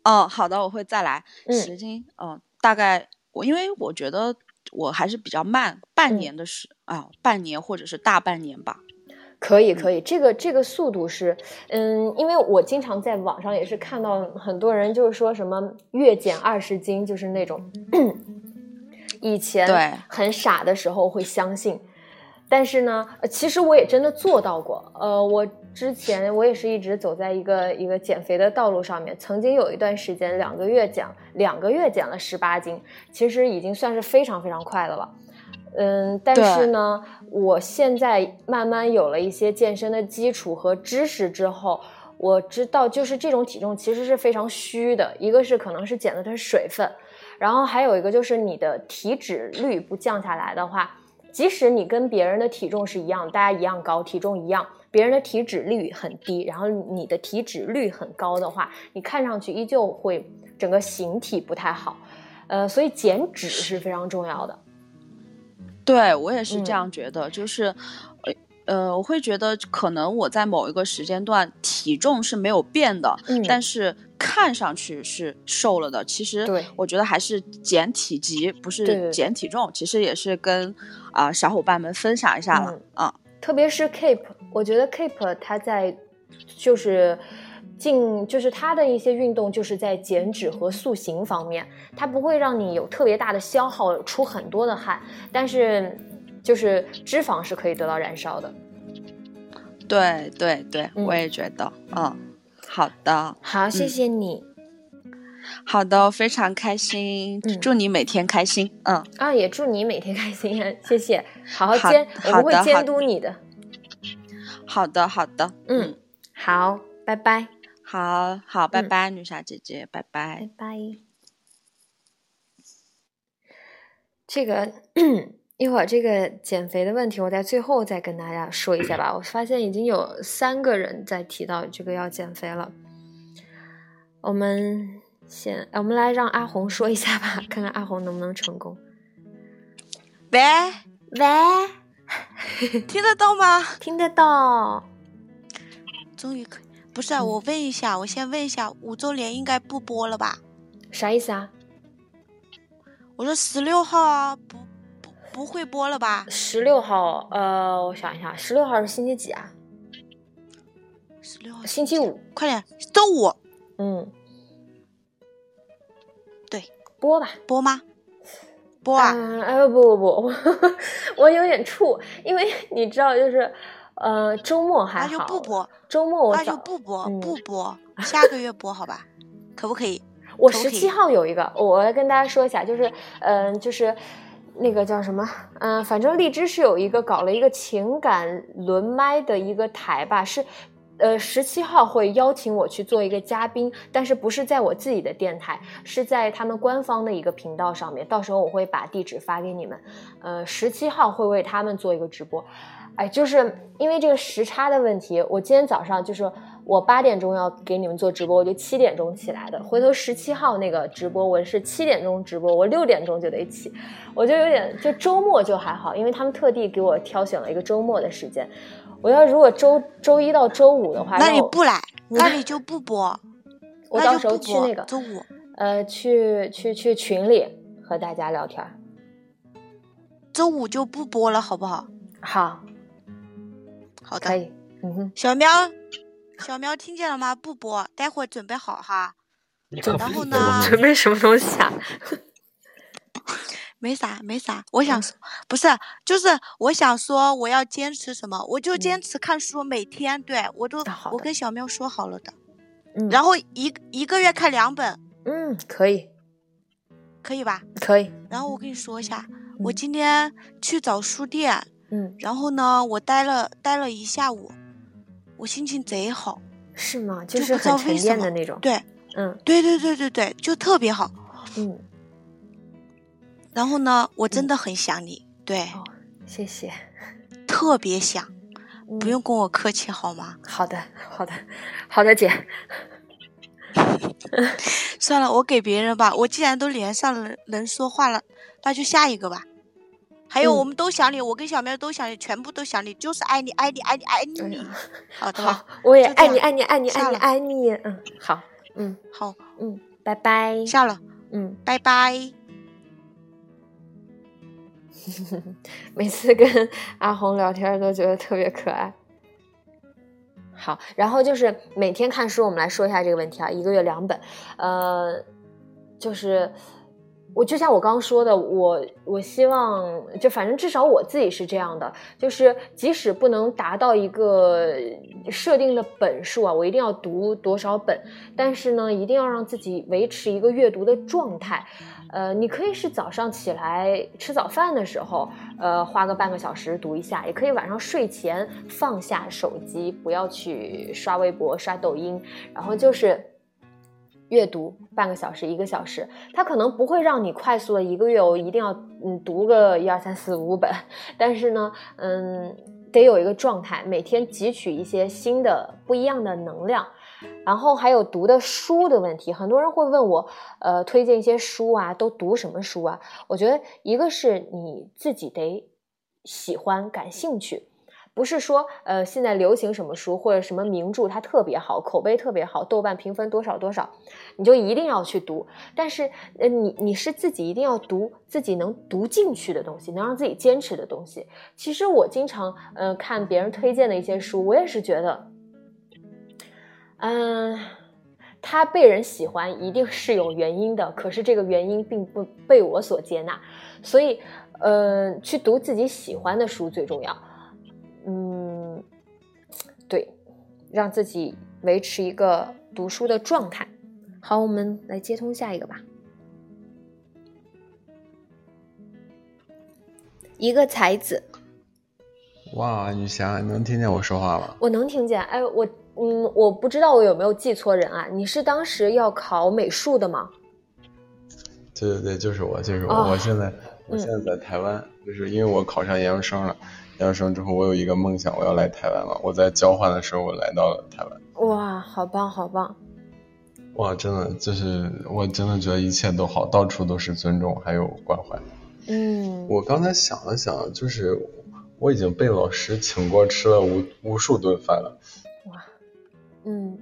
哦，好的，我会再来十斤。嗯，大概我因为我觉得我还是比较慢，半年的时啊，半年或者是大半年吧。可以，可以，这个这个速度是，嗯，因为我经常在网上也是看到很多人就是说什么月减二十斤，就是那种 以前对很傻的时候会相信。但是呢，其实我也真的做到过。呃，我之前我也是一直走在一个一个减肥的道路上面。曾经有一段时间，两个月减两个月减了十八斤，其实已经算是非常非常快的了。嗯，但是呢，我现在慢慢有了一些健身的基础和知识之后，我知道就是这种体重其实是非常虚的。一个是可能是减的是水分，然后还有一个就是你的体脂率不降下来的话。即使你跟别人的体重是一样，大家一样高，体重一样，别人的体脂率很低，然后你的体脂率很高的话，你看上去依旧会整个形体不太好，呃，所以减脂是非常重要的。对我也是这样觉得，就是，呃呃，我会觉得可能我在某一个时间段体重是没有变的，嗯，但是。看上去是瘦了的，其实我觉得还是减体积，不是减体重。其实也是跟啊小伙伴们分享一下了啊。特别是 Keep，我觉得 Keep 它在就是进就是它的一些运动就是在减脂和塑形方面，它不会让你有特别大的消耗，出很多的汗，但是就是脂肪是可以得到燃烧的。对对对，我也觉得，嗯。好的，好，谢谢你。好的，非常开心，祝你每天开心。嗯，啊，也祝你每天开心，谢谢。好好监，我们会监督你的。好的，好的，嗯，好，拜拜。好好，拜拜，女侠姐姐，拜拜，拜拜。这个。一会儿这个减肥的问题，我在最后再跟大家说一下吧。我发现已经有三个人在提到这个要减肥了。我们先，我们来让阿红说一下吧，看看阿红能不能成功。喂喂，听得到吗？听得到。终于可以，不是啊我问一下，我先问一下，五周年应该不播了吧？啥意思啊？我说十六号啊，不。不会播了吧？十六号，呃，我想一下，十六号是星期几啊？十六号，星期五。快点，周五。嗯，对，播吧，播吗？播啊？哎不不不，我 我有点怵，因为你知道，就是呃周末还好，那就不播。周末我那就不播，不播，下个月播好吧？可不可以？我十七号有一个，我来跟大家说一下，就是嗯，就是那个叫什么，嗯，反正荔枝是有一个搞了一个情感轮麦的一个台吧，是。呃，十七号会邀请我去做一个嘉宾，但是不是在我自己的电台，是在他们官方的一个频道上面。到时候我会把地址发给你们。呃，十七号会为他们做一个直播。哎，就是因为这个时差的问题，我今天早上就是我八点钟要给你们做直播，我就七点钟起来的。回头十七号那个直播我是七点钟直播，我六点钟就得起，我就有点就周末就还好，因为他们特地给我挑选了一个周末的时间。我要如果周周一到周五的话，那你不来，那你就不播。我到时候去那个周五，呃，去去去群里和大家聊天。周五就不播了，好不好？好，好的，可以。嗯哼，小喵，小喵听见了吗？不播，待会准备好哈。然后呢？准备什么东西啊？没啥，没啥。我想说，不是，就是我想说，我要坚持什么，我就坚持看书，每天对我都，我跟小喵说好了的。嗯。然后一一个月看两本。嗯，可以。可以吧？可以。然后我跟你说一下，我今天去找书店。嗯。然后呢，我待了待了一下午，我心情贼好。是吗？就是很沉淀的那种。对。嗯。对对对对对，就特别好。嗯。然后呢，我真的很想你，对，谢谢，特别想，不用跟我客气好吗？好的，好的，好的，姐。算了，我给别人吧。我既然都连上了，能说话了，那就下一个吧。还有，我们都想你，我跟小喵都想你，全部都想你，就是爱你，爱你，爱你，爱你。好的，好，我也爱你，爱你，爱你，爱你，爱你。嗯，好，嗯，好，嗯，拜拜。下了，嗯，拜拜。每次跟阿红聊天都觉得特别可爱。好，然后就是每天看书，我们来说一下这个问题啊，一个月两本，呃，就是我就像我刚刚说的，我我希望就反正至少我自己是这样的，就是即使不能达到一个设定的本数啊，我一定要读多少本，但是呢，一定要让自己维持一个阅读的状态。呃，你可以是早上起来吃早饭的时候，呃，花个半个小时读一下，也可以晚上睡前放下手机，不要去刷微博、刷抖音，然后就是阅读半个小时、一个小时。它可能不会让你快速的一个月我一定要嗯读个一二三四五本，但是呢，嗯，得有一个状态，每天汲取一些新的不一样的能量。然后还有读的书的问题，很多人会问我，呃，推荐一些书啊，都读什么书啊？我觉得一个是你自己得喜欢、感兴趣，不是说呃现在流行什么书或者什么名著它特别好，口碑特别好，豆瓣评分多少多少，你就一定要去读。但是呃你你是自己一定要读自己能读进去的东西，能让自己坚持的东西。其实我经常呃看别人推荐的一些书，我也是觉得。嗯，他被人喜欢一定是有原因的，可是这个原因并不被我所接纳，所以，呃，去读自己喜欢的书最重要。嗯，对，让自己维持一个读书的状态。好，我们来接通下一个吧。一个才子。哇，女侠，你能听见我说话吗？我能听见。哎，我。嗯，我不知道我有没有记错人啊？你是当时要考美术的吗？对对对，就是我，就是我。我现在我现在在台湾，就是因为我考上研究生了。研究生之后，我有一个梦想，我要来台湾了。我在交换的时候，我来到了台湾。哇，好棒，好棒！哇，真的，就是我真的觉得一切都好，到处都是尊重还有关怀。嗯。我刚才想了想，就是我已经被老师请过吃了无无数顿饭了。哇嗯，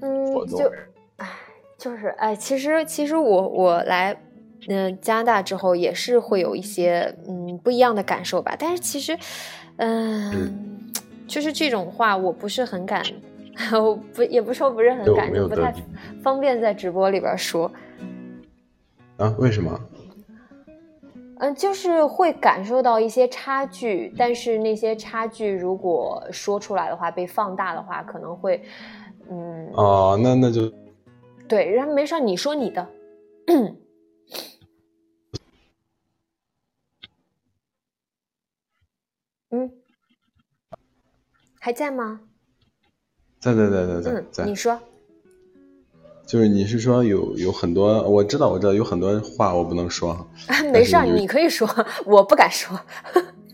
嗯，就，哎，就是哎，其实其实我我来嗯加拿大之后也是会有一些嗯不一样的感受吧，但是其实嗯，就是这种话我不是很敢，我不也不说不是很敢，就不太方便在直播里边说。啊？为什么？嗯，就是会感受到一些差距，但是那些差距如果说出来的话，被放大的话，可能会，嗯。哦，那那就。对，然后没事，你说你的。还在吗？在在在在在在。你说。就是你是说有有很多，我知道我知道有很多话我不能说。没事，你可以说，我不敢说。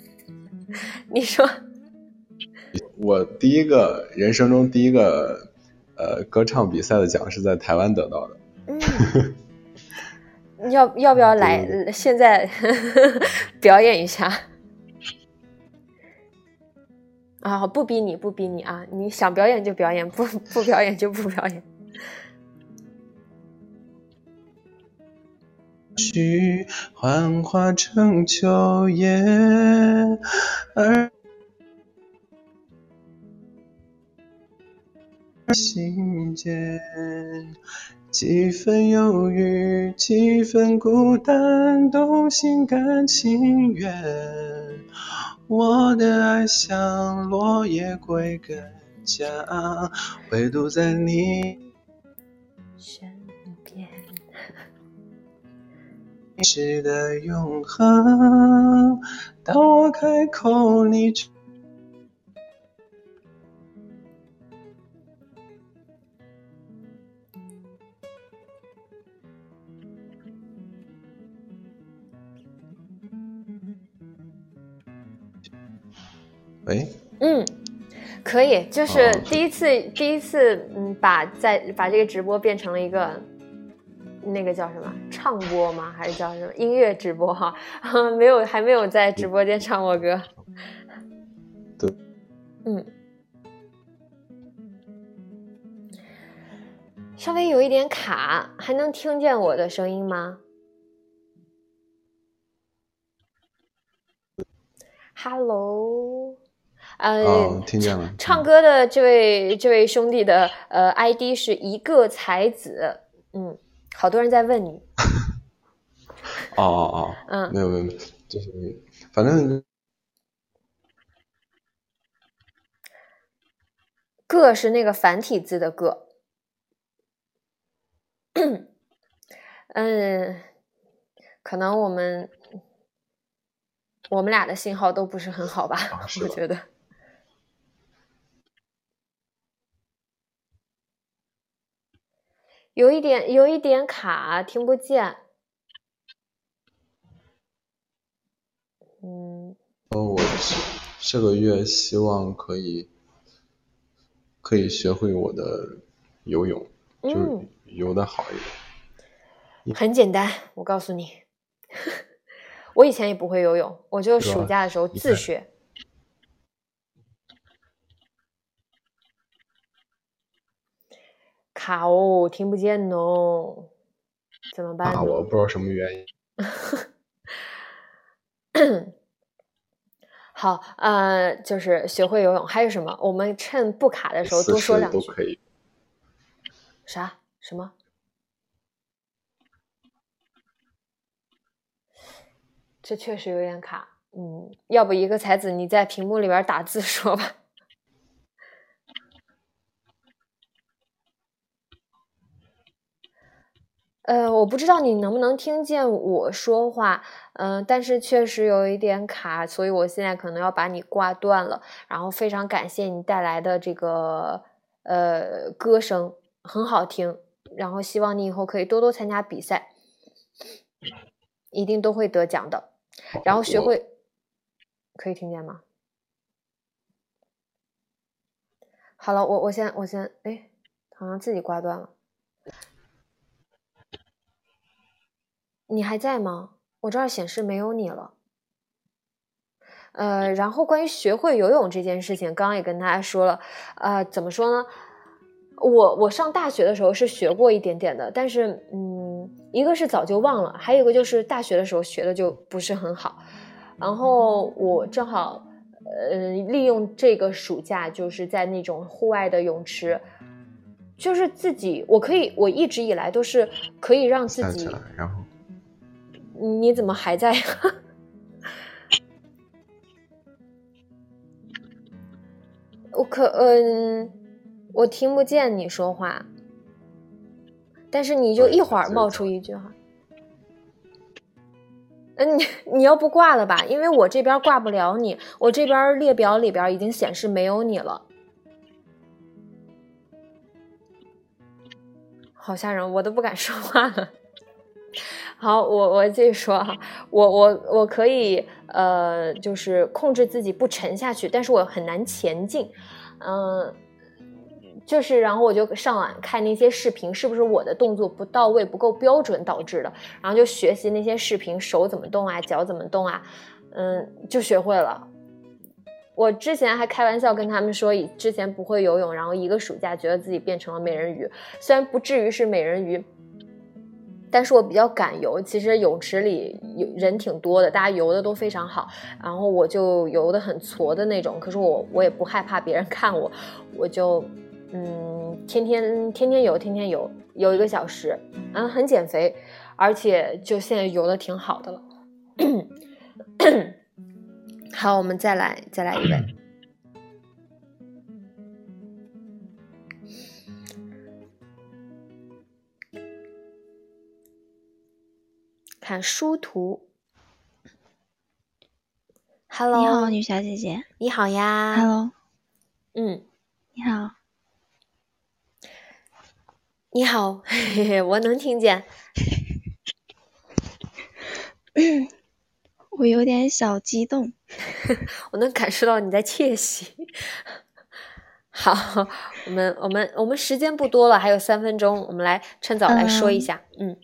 你说。我第一个人生中第一个呃歌唱比赛的奖是在台湾得到的。嗯 要要不要来？现在 表演一下。啊，不逼你，不逼你啊！你想表演就表演，不不表演就不表演。去幻化成秋叶，而心间几分忧郁，几分孤单，都心甘情愿。我的爱像落叶归根家，唯独在你。身边，是的永恒，当我开口，你就。喂。嗯，可以，就是第一次，第一次，嗯，把在把这个直播变成了一个。那个叫什么唱播吗？还是叫什么音乐直播？哈，没有，还没有在直播间唱过歌。对，嗯，稍微有一点卡，还能听见我的声音吗？Hello，呃，听见了。唱歌的这位这位兄弟的呃 ID 是一个才子，嗯。好多人在问你。哦哦哦，嗯，没有没有没有，就是反正个是那个繁体字的个。嗯，可能我们我们俩的信号都不是很好吧？我觉得。有一点，有一点卡，听不见。嗯。哦，我这个月希望可以可以学会我的游泳，就是游的好一点。很简单，我告诉你，我以前也不会游泳，我就暑假的时候自学。卡哦，听不见哦，怎么办？我不知道什么原因。好，呃，就是学会游泳，还有什么？我们趁不卡的时候多说两句。都可以。啥？什么？这确实有点卡。嗯，要不一个才子，你在屏幕里边打字说吧。呃，我不知道你能不能听见我说话，嗯，但是确实有一点卡，所以我现在可能要把你挂断了。然后非常感谢你带来的这个呃歌声，很好听。然后希望你以后可以多多参加比赛，一定都会得奖的。然后学会，可以听见吗？好了，我我先我先，哎，好像自己挂断了。你还在吗？我这儿显示没有你了。呃，然后关于学会游泳这件事情，刚刚也跟大家说了。呃，怎么说呢？我我上大学的时候是学过一点点的，但是嗯，一个是早就忘了，还有一个就是大学的时候学的就不是很好。然后我正好呃利用这个暑假，就是在那种户外的泳池，就是自己我可以我一直以来都是可以让自己。然后。你怎么还在？我可嗯，我听不见你说话，但是你就一会儿冒出一句话。嗯，你你要不挂了吧？因为我这边挂不了你，我这边列表里边已经显示没有你了，好吓人，我都不敢说话了。好，我我继续说哈，我我我可以呃，就是控制自己不沉下去，但是我很难前进，嗯。就是然后我就上网看那些视频，是不是我的动作不到位、不够标准导致的？然后就学习那些视频，手怎么动啊，脚怎么动啊，嗯，就学会了。我之前还开玩笑跟他们说，以之前不会游泳，然后一个暑假觉得自己变成了美人鱼，虽然不至于是美人鱼，但是我比较敢游。其实泳池里有人挺多的，大家游的都非常好，然后我就游的很矬的那种。可是我我也不害怕别人 看我，我就。嗯，天天天天游，天天游，游一个小时，嗯，很减肥，而且就现在游的挺好的了。好，我们再来，再来一位，看书图。Hello，你好，女侠姐姐。你好呀。Hello。嗯，你好。你好，嘿嘿，我能听见。我有点小激动，我能感受到你在窃喜。好，我们我们我们时间不多了，还有三分钟，我们来趁早来说一下。嗯，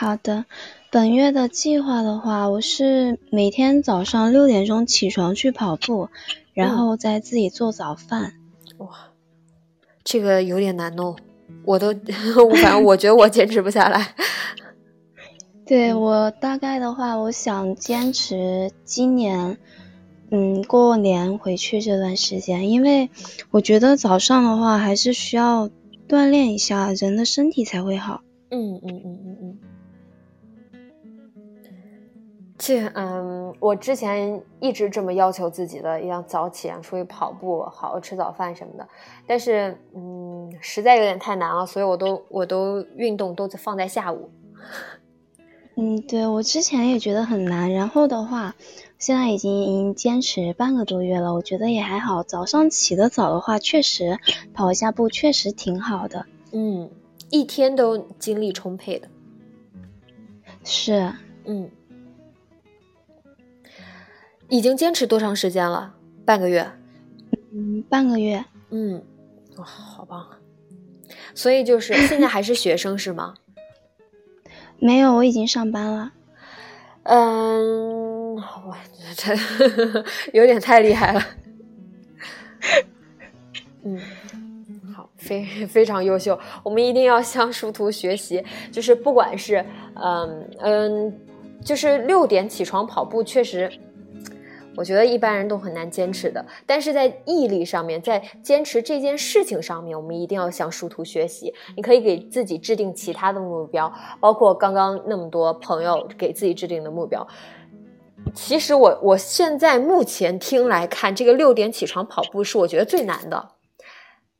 好的。本月的计划的话，我是每天早上六点钟起床去跑步，然后再自己做早饭。哇，这个有点难哦。我都，反正我觉得我坚持不下来。对我大概的话，我想坚持今年，嗯，过年回去这段时间，因为我觉得早上的话还是需要锻炼一下，人的身体才会好。嗯嗯嗯嗯嗯。这嗯，我之前一直这么要求自己的，要早起啊，出去跑步，好好吃早饭什么的。但是嗯，实在有点太难了，所以我都我都运动都放在下午。嗯，对我之前也觉得很难，然后的话，现在已经坚持半个多月了，我觉得也还好。早上起得早的话，确实跑一下步确实挺好的。嗯，一天都精力充沛的。是，嗯。已经坚持多长时间了？半个月。嗯，半个月。嗯，哇，好棒啊！所以就是 现在还是学生是吗？没有，我已经上班了。嗯，我这 有点太厉害了。嗯，好，非非常优秀，我们一定要向殊途学习。就是不管是嗯嗯，就是六点起床跑步，确实。我觉得一般人都很难坚持的，但是在毅力上面，在坚持这件事情上面，我们一定要向殊途学习。你可以给自己制定其他的目标，包括刚刚那么多朋友给自己制定的目标。其实我我现在目前听来看，这个六点起床跑步是我觉得最难的。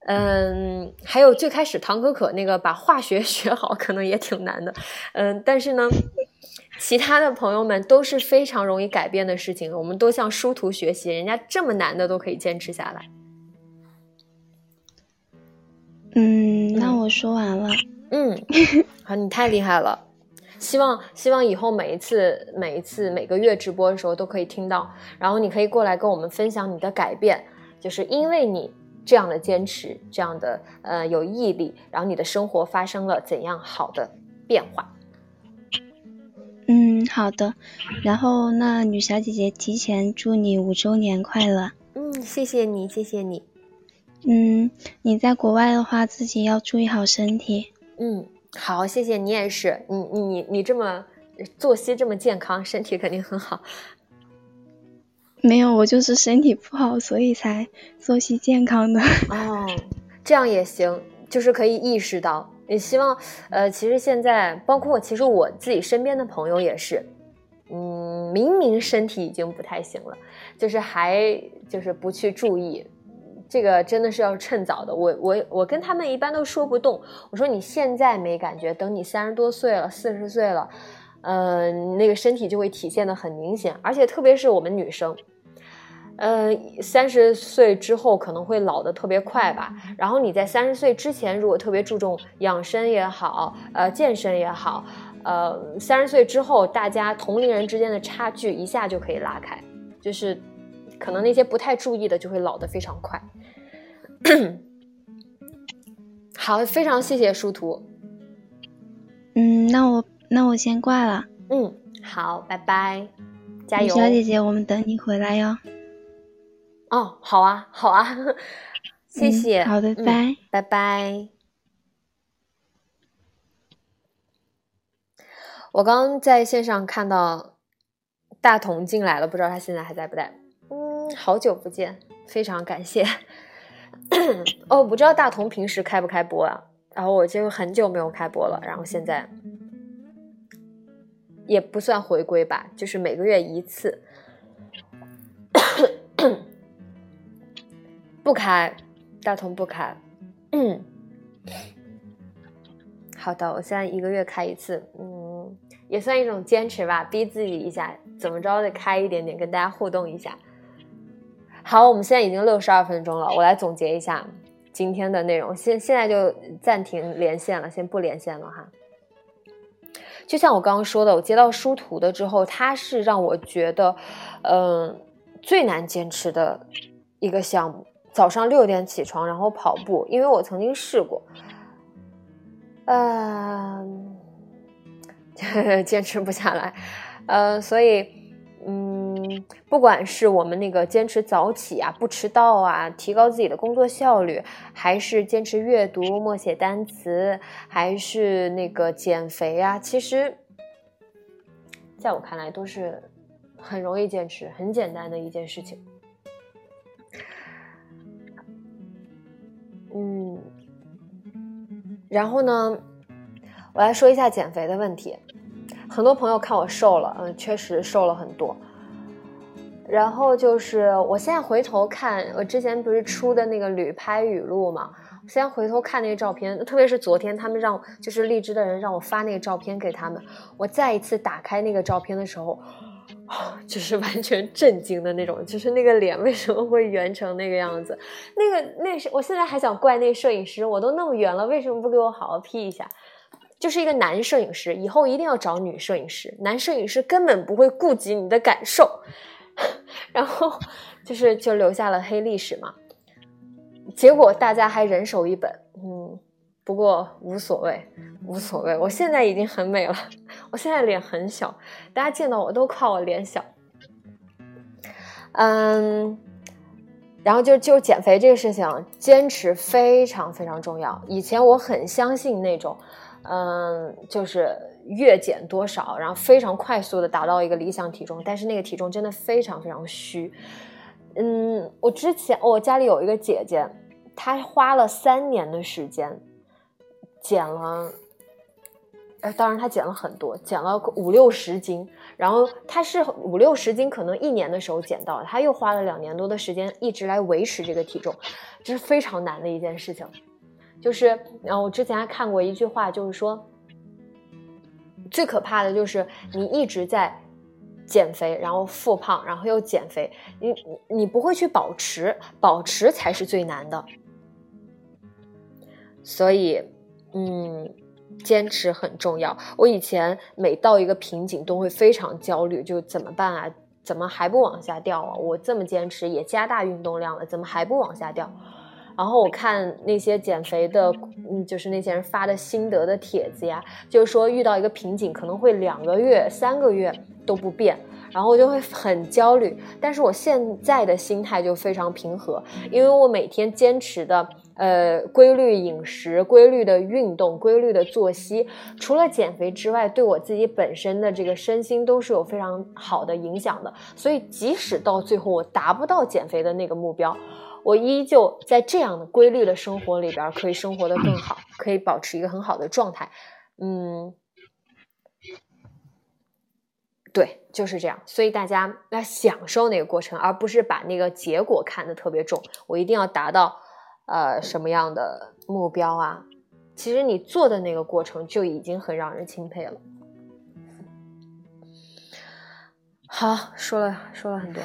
嗯，还有最开始唐可可那个把化学 学好，可能也挺难的。嗯，但是呢。其他的朋友们都是非常容易改变的事情，我们都向殊途学习，人家这么难的都可以坚持下来。嗯，那我说完了。嗯，好，你太厉害了。希望希望以后每一次每一次每个月直播的时候都可以听到，然后你可以过来跟我们分享你的改变，就是因为你这样的坚持，这样的呃有毅力，然后你的生活发生了怎样好的变化。嗯，好的。然后，那女小姐姐提前祝你五周年快乐。嗯，谢谢你，谢谢你。嗯，你在国外的话，自己要注意好身体。嗯，好，谢谢你也是。你你你你这么作息这么健康，身体肯定很好。没有，我就是身体不好，所以才作息健康的。哦，这样也行，就是可以意识到。也希望，呃，其实现在包括其实我自己身边的朋友也是，嗯，明明身体已经不太行了，就是还就是不去注意，这个真的是要趁早的。我我我跟他们一般都说不动，我说你现在没感觉，等你三十多岁了，四十岁了，呃，那个身体就会体现的很明显，而且特别是我们女生。呃，三十岁之后可能会老的特别快吧。然后你在三十岁之前，如果特别注重养生也好，呃，健身也好，呃，三十岁之后，大家同龄人之间的差距一下就可以拉开，就是可能那些不太注意的就会老的非常快。好，非常谢谢殊途。嗯，那我那我先挂了。嗯，好，拜拜，加油，小姐姐，我们等你回来哟。哦，好啊，好啊，谢谢。好的，拜拜拜。我刚在线上看到大同进来了，不知道他现在还在不在？嗯，好久不见，非常感谢。哦，不知道大同平时开不开播啊？然后我就很久没有开播了，然后现在也不算回归吧，就是每个月一次。不开，大同不开。嗯，好的，我现在一个月开一次，嗯，也算一种坚持吧，逼自己一下，怎么着得开一点点，跟大家互动一下。好，我们现在已经六十二分钟了，我来总结一下今天的内容。现现在就暂停连线了，先不连线了哈。就像我刚刚说的，我接到殊途的之后，他是让我觉得，嗯，最难坚持的一个项目。早上六点起床，然后跑步，因为我曾经试过，呃，坚持不下来，呃，所以，嗯，不管是我们那个坚持早起啊，不迟到啊，提高自己的工作效率，还是坚持阅读、默写单词，还是那个减肥啊，其实，在我看来都是很容易坚持、很简单的一件事情。嗯，然后呢，我来说一下减肥的问题。很多朋友看我瘦了，嗯，确实瘦了很多。然后就是我现在回头看，我之前不是出的那个旅拍语录嘛？现在回头看那个照片，特别是昨天他们让就是荔枝的人让我发那个照片给他们，我再一次打开那个照片的时候。就是完全震惊的那种，就是那个脸为什么会圆成那个样子？那个那是我现在还想怪那摄影师，我都那么圆了，为什么不给我好好 P 一下？就是一个男摄影师，以后一定要找女摄影师，男摄影师根本不会顾及你的感受，然后就是就留下了黑历史嘛。结果大家还人手一本，嗯。不过无所谓，无所谓。我现在已经很美了，我现在脸很小，大家见到我都夸我脸小。嗯，然后就就减肥这个事情，坚持非常非常重要。以前我很相信那种，嗯，就是越减多少，然后非常快速的达到一个理想体重，但是那个体重真的非常非常虚。嗯，我之前我家里有一个姐姐，她花了三年的时间。减了，哎，当然他减了很多，减了五六十斤。然后他是五六十斤，可能一年的时候减到，他又花了两年多的时间一直来维持这个体重，这是非常难的一件事情。就是，然后我之前还看过一句话，就是说，最可怕的就是你一直在减肥，然后复胖，然后又减肥，你你不会去保持，保持才是最难的。所以。嗯，坚持很重要。我以前每到一个瓶颈都会非常焦虑，就怎么办啊？怎么还不往下掉啊？我这么坚持，也加大运动量了，怎么还不往下掉？然后我看那些减肥的，嗯，就是那些人发的心得的帖子呀，就是说遇到一个瓶颈，可能会两个月、三个月都不变，然后我就会很焦虑。但是我现在的心态就非常平和，因为我每天坚持的。呃，规律饮食、规律的运动、规律的作息，除了减肥之外，对我自己本身的这个身心都是有非常好的影响的。所以，即使到最后我达不到减肥的那个目标，我依旧在这样的规律的生活里边可以生活的更好，可以保持一个很好的状态。嗯，对，就是这样。所以大家要享受那个过程，而不是把那个结果看得特别重。我一定要达到呃什么样的目标啊？其实你做的那个过程就已经很让人钦佩了。好，说了说了很多，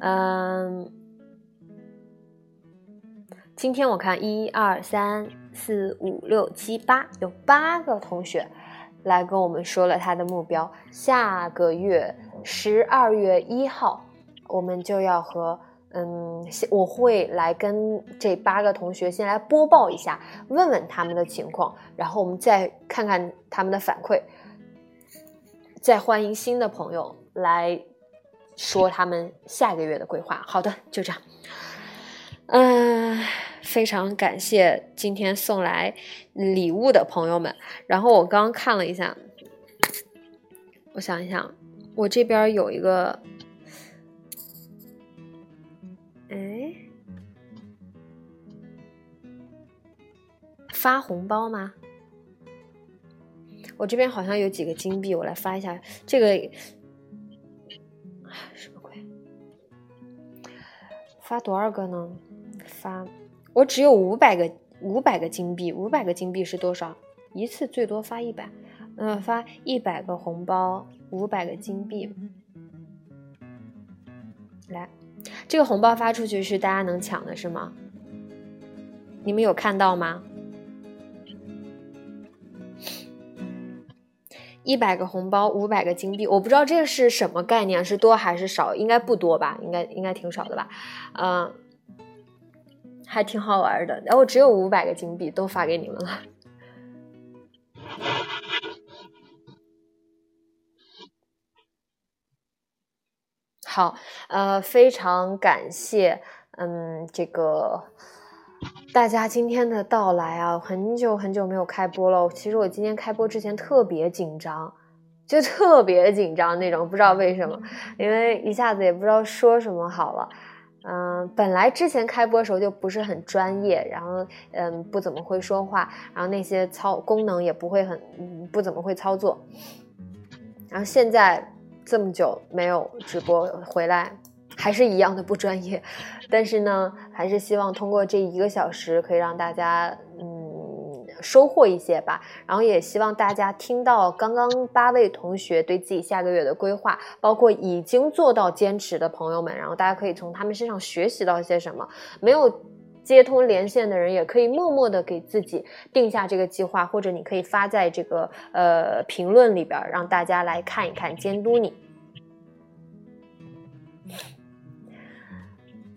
嗯，今天我看一二三四五六七八，有八个同学来跟我们说了他的目标。下个月十二月一号，我们就要和嗯，我会来跟这八个同学先来播报一下，问问他们的情况，然后我们再看看他们的反馈，再欢迎新的朋友。来说他们下个月的规划。好的，就这样。嗯，非常感谢今天送来礼物的朋友们。然后我刚刚看了一下，我想一想，我这边有一个，发红包吗？我这边好像有几个金币，我来发一下这个。什么鬼发多少个呢？发，我只有五百个，五百个金币，五百个金币是多少？一次最多发一百，嗯，发一百个红包，五百个金币。来，这个红包发出去是大家能抢的，是吗？你们有看到吗？一百个红包，五百个金币，我不知道这个是什么概念，是多还是少？应该不多吧？应该应该挺少的吧？嗯，还挺好玩的。然后只有五百个金币，都发给你们了。好，呃，非常感谢，嗯，这个。大家今天的到来啊，很久很久没有开播了。其实我今天开播之前特别紧张，就特别紧张那种，不知道为什么，因为一下子也不知道说什么好了。嗯，本来之前开播的时候就不是很专业，然后嗯不怎么会说话，然后那些操功能也不会很不怎么会操作。然后现在这么久没有直播回来。还是一样的不专业，但是呢，还是希望通过这一个小时可以让大家嗯收获一些吧。然后也希望大家听到刚刚八位同学对自己下个月的规划，包括已经做到坚持的朋友们，然后大家可以从他们身上学习到一些什么。没有接通连线的人，也可以默默的给自己定下这个计划，或者你可以发在这个呃评论里边，让大家来看一看，监督你。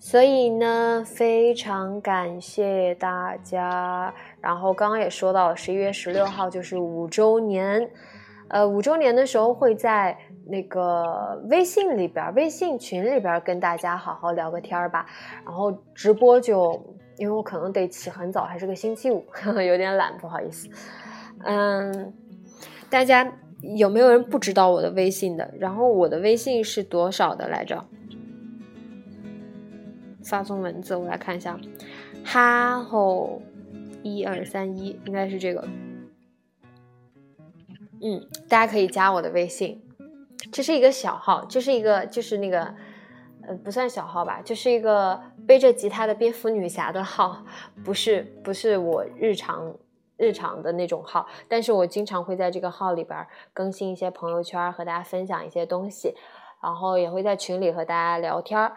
所以呢，非常感谢大家。然后刚刚也说到，十一月十六号就是五周年，呃，五周年的时候会在那个微信里边、微信群里边跟大家好好聊个天儿吧。然后直播就，因为我可能得起很早，还是个星期五，有点懒，不好意思。嗯，大家有没有人不知道我的微信的？然后我的微信是多少的来着？发送文字，我来看一下，哈吼，一二三一，应该是这个。嗯，大家可以加我的微信，这是一个小号，这是一个就是那个，呃，不算小号吧，就是一个背着吉他的蝙蝠女侠的号，不是不是我日常日常的那种号，但是我经常会在这个号里边更新一些朋友圈，和大家分享一些东西，然后也会在群里和大家聊天儿。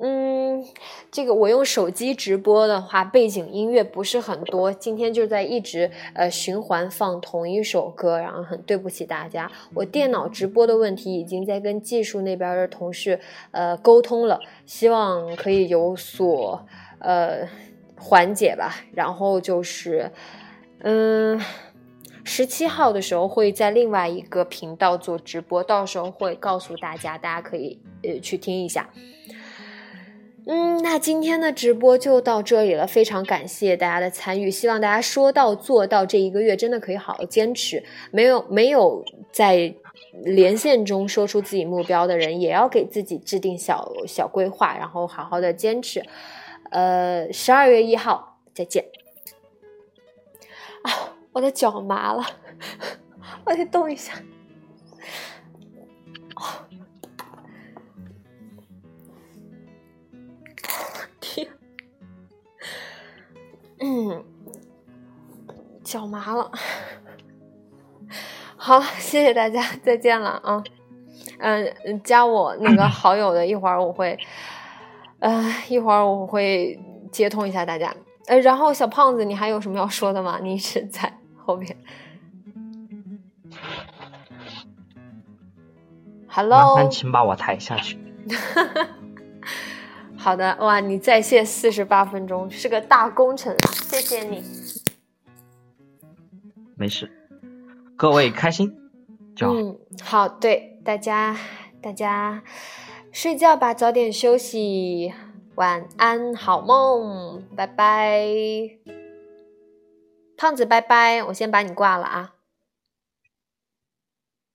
嗯，这个我用手机直播的话，背景音乐不是很多。今天就在一直呃循环放同一首歌，然后很对不起大家。我电脑直播的问题已经在跟技术那边的同事呃沟通了，希望可以有所呃缓解吧。然后就是嗯，十七号的时候会在另外一个频道做直播，到时候会告诉大家，大家可以呃去听一下。嗯，那今天的直播就到这里了，非常感谢大家的参与，希望大家说到做到，这一个月真的可以好好坚持。没有没有在连线中说出自己目标的人，也要给自己制定小小规划，然后好好的坚持。呃，十二月一号再见。啊，我的脚麻了，我得动一下。嗯，脚麻了。好，谢谢大家，再见了啊。嗯，加我那个 好友的，一会儿我会，呃，一会儿我会接通一下大家。呃，然后小胖子，你还有什么要说的吗？你一直在后面。Hello，麻烦请把我抬下去。好的，哇，你在线四十八分钟，是个大功臣啊！谢谢你。没事，各位开心就好。嗯，好，对大家，大家睡觉吧，早点休息，晚安，好梦，拜拜。胖子，拜拜，我先把你挂了啊。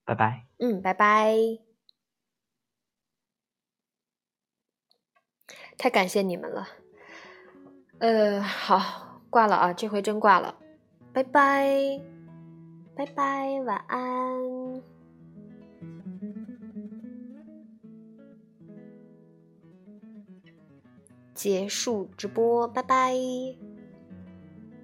拜拜。嗯，拜拜。太感谢你们了，呃，好，挂了啊，这回真挂了，拜拜，拜拜，晚安，结束直播，拜拜。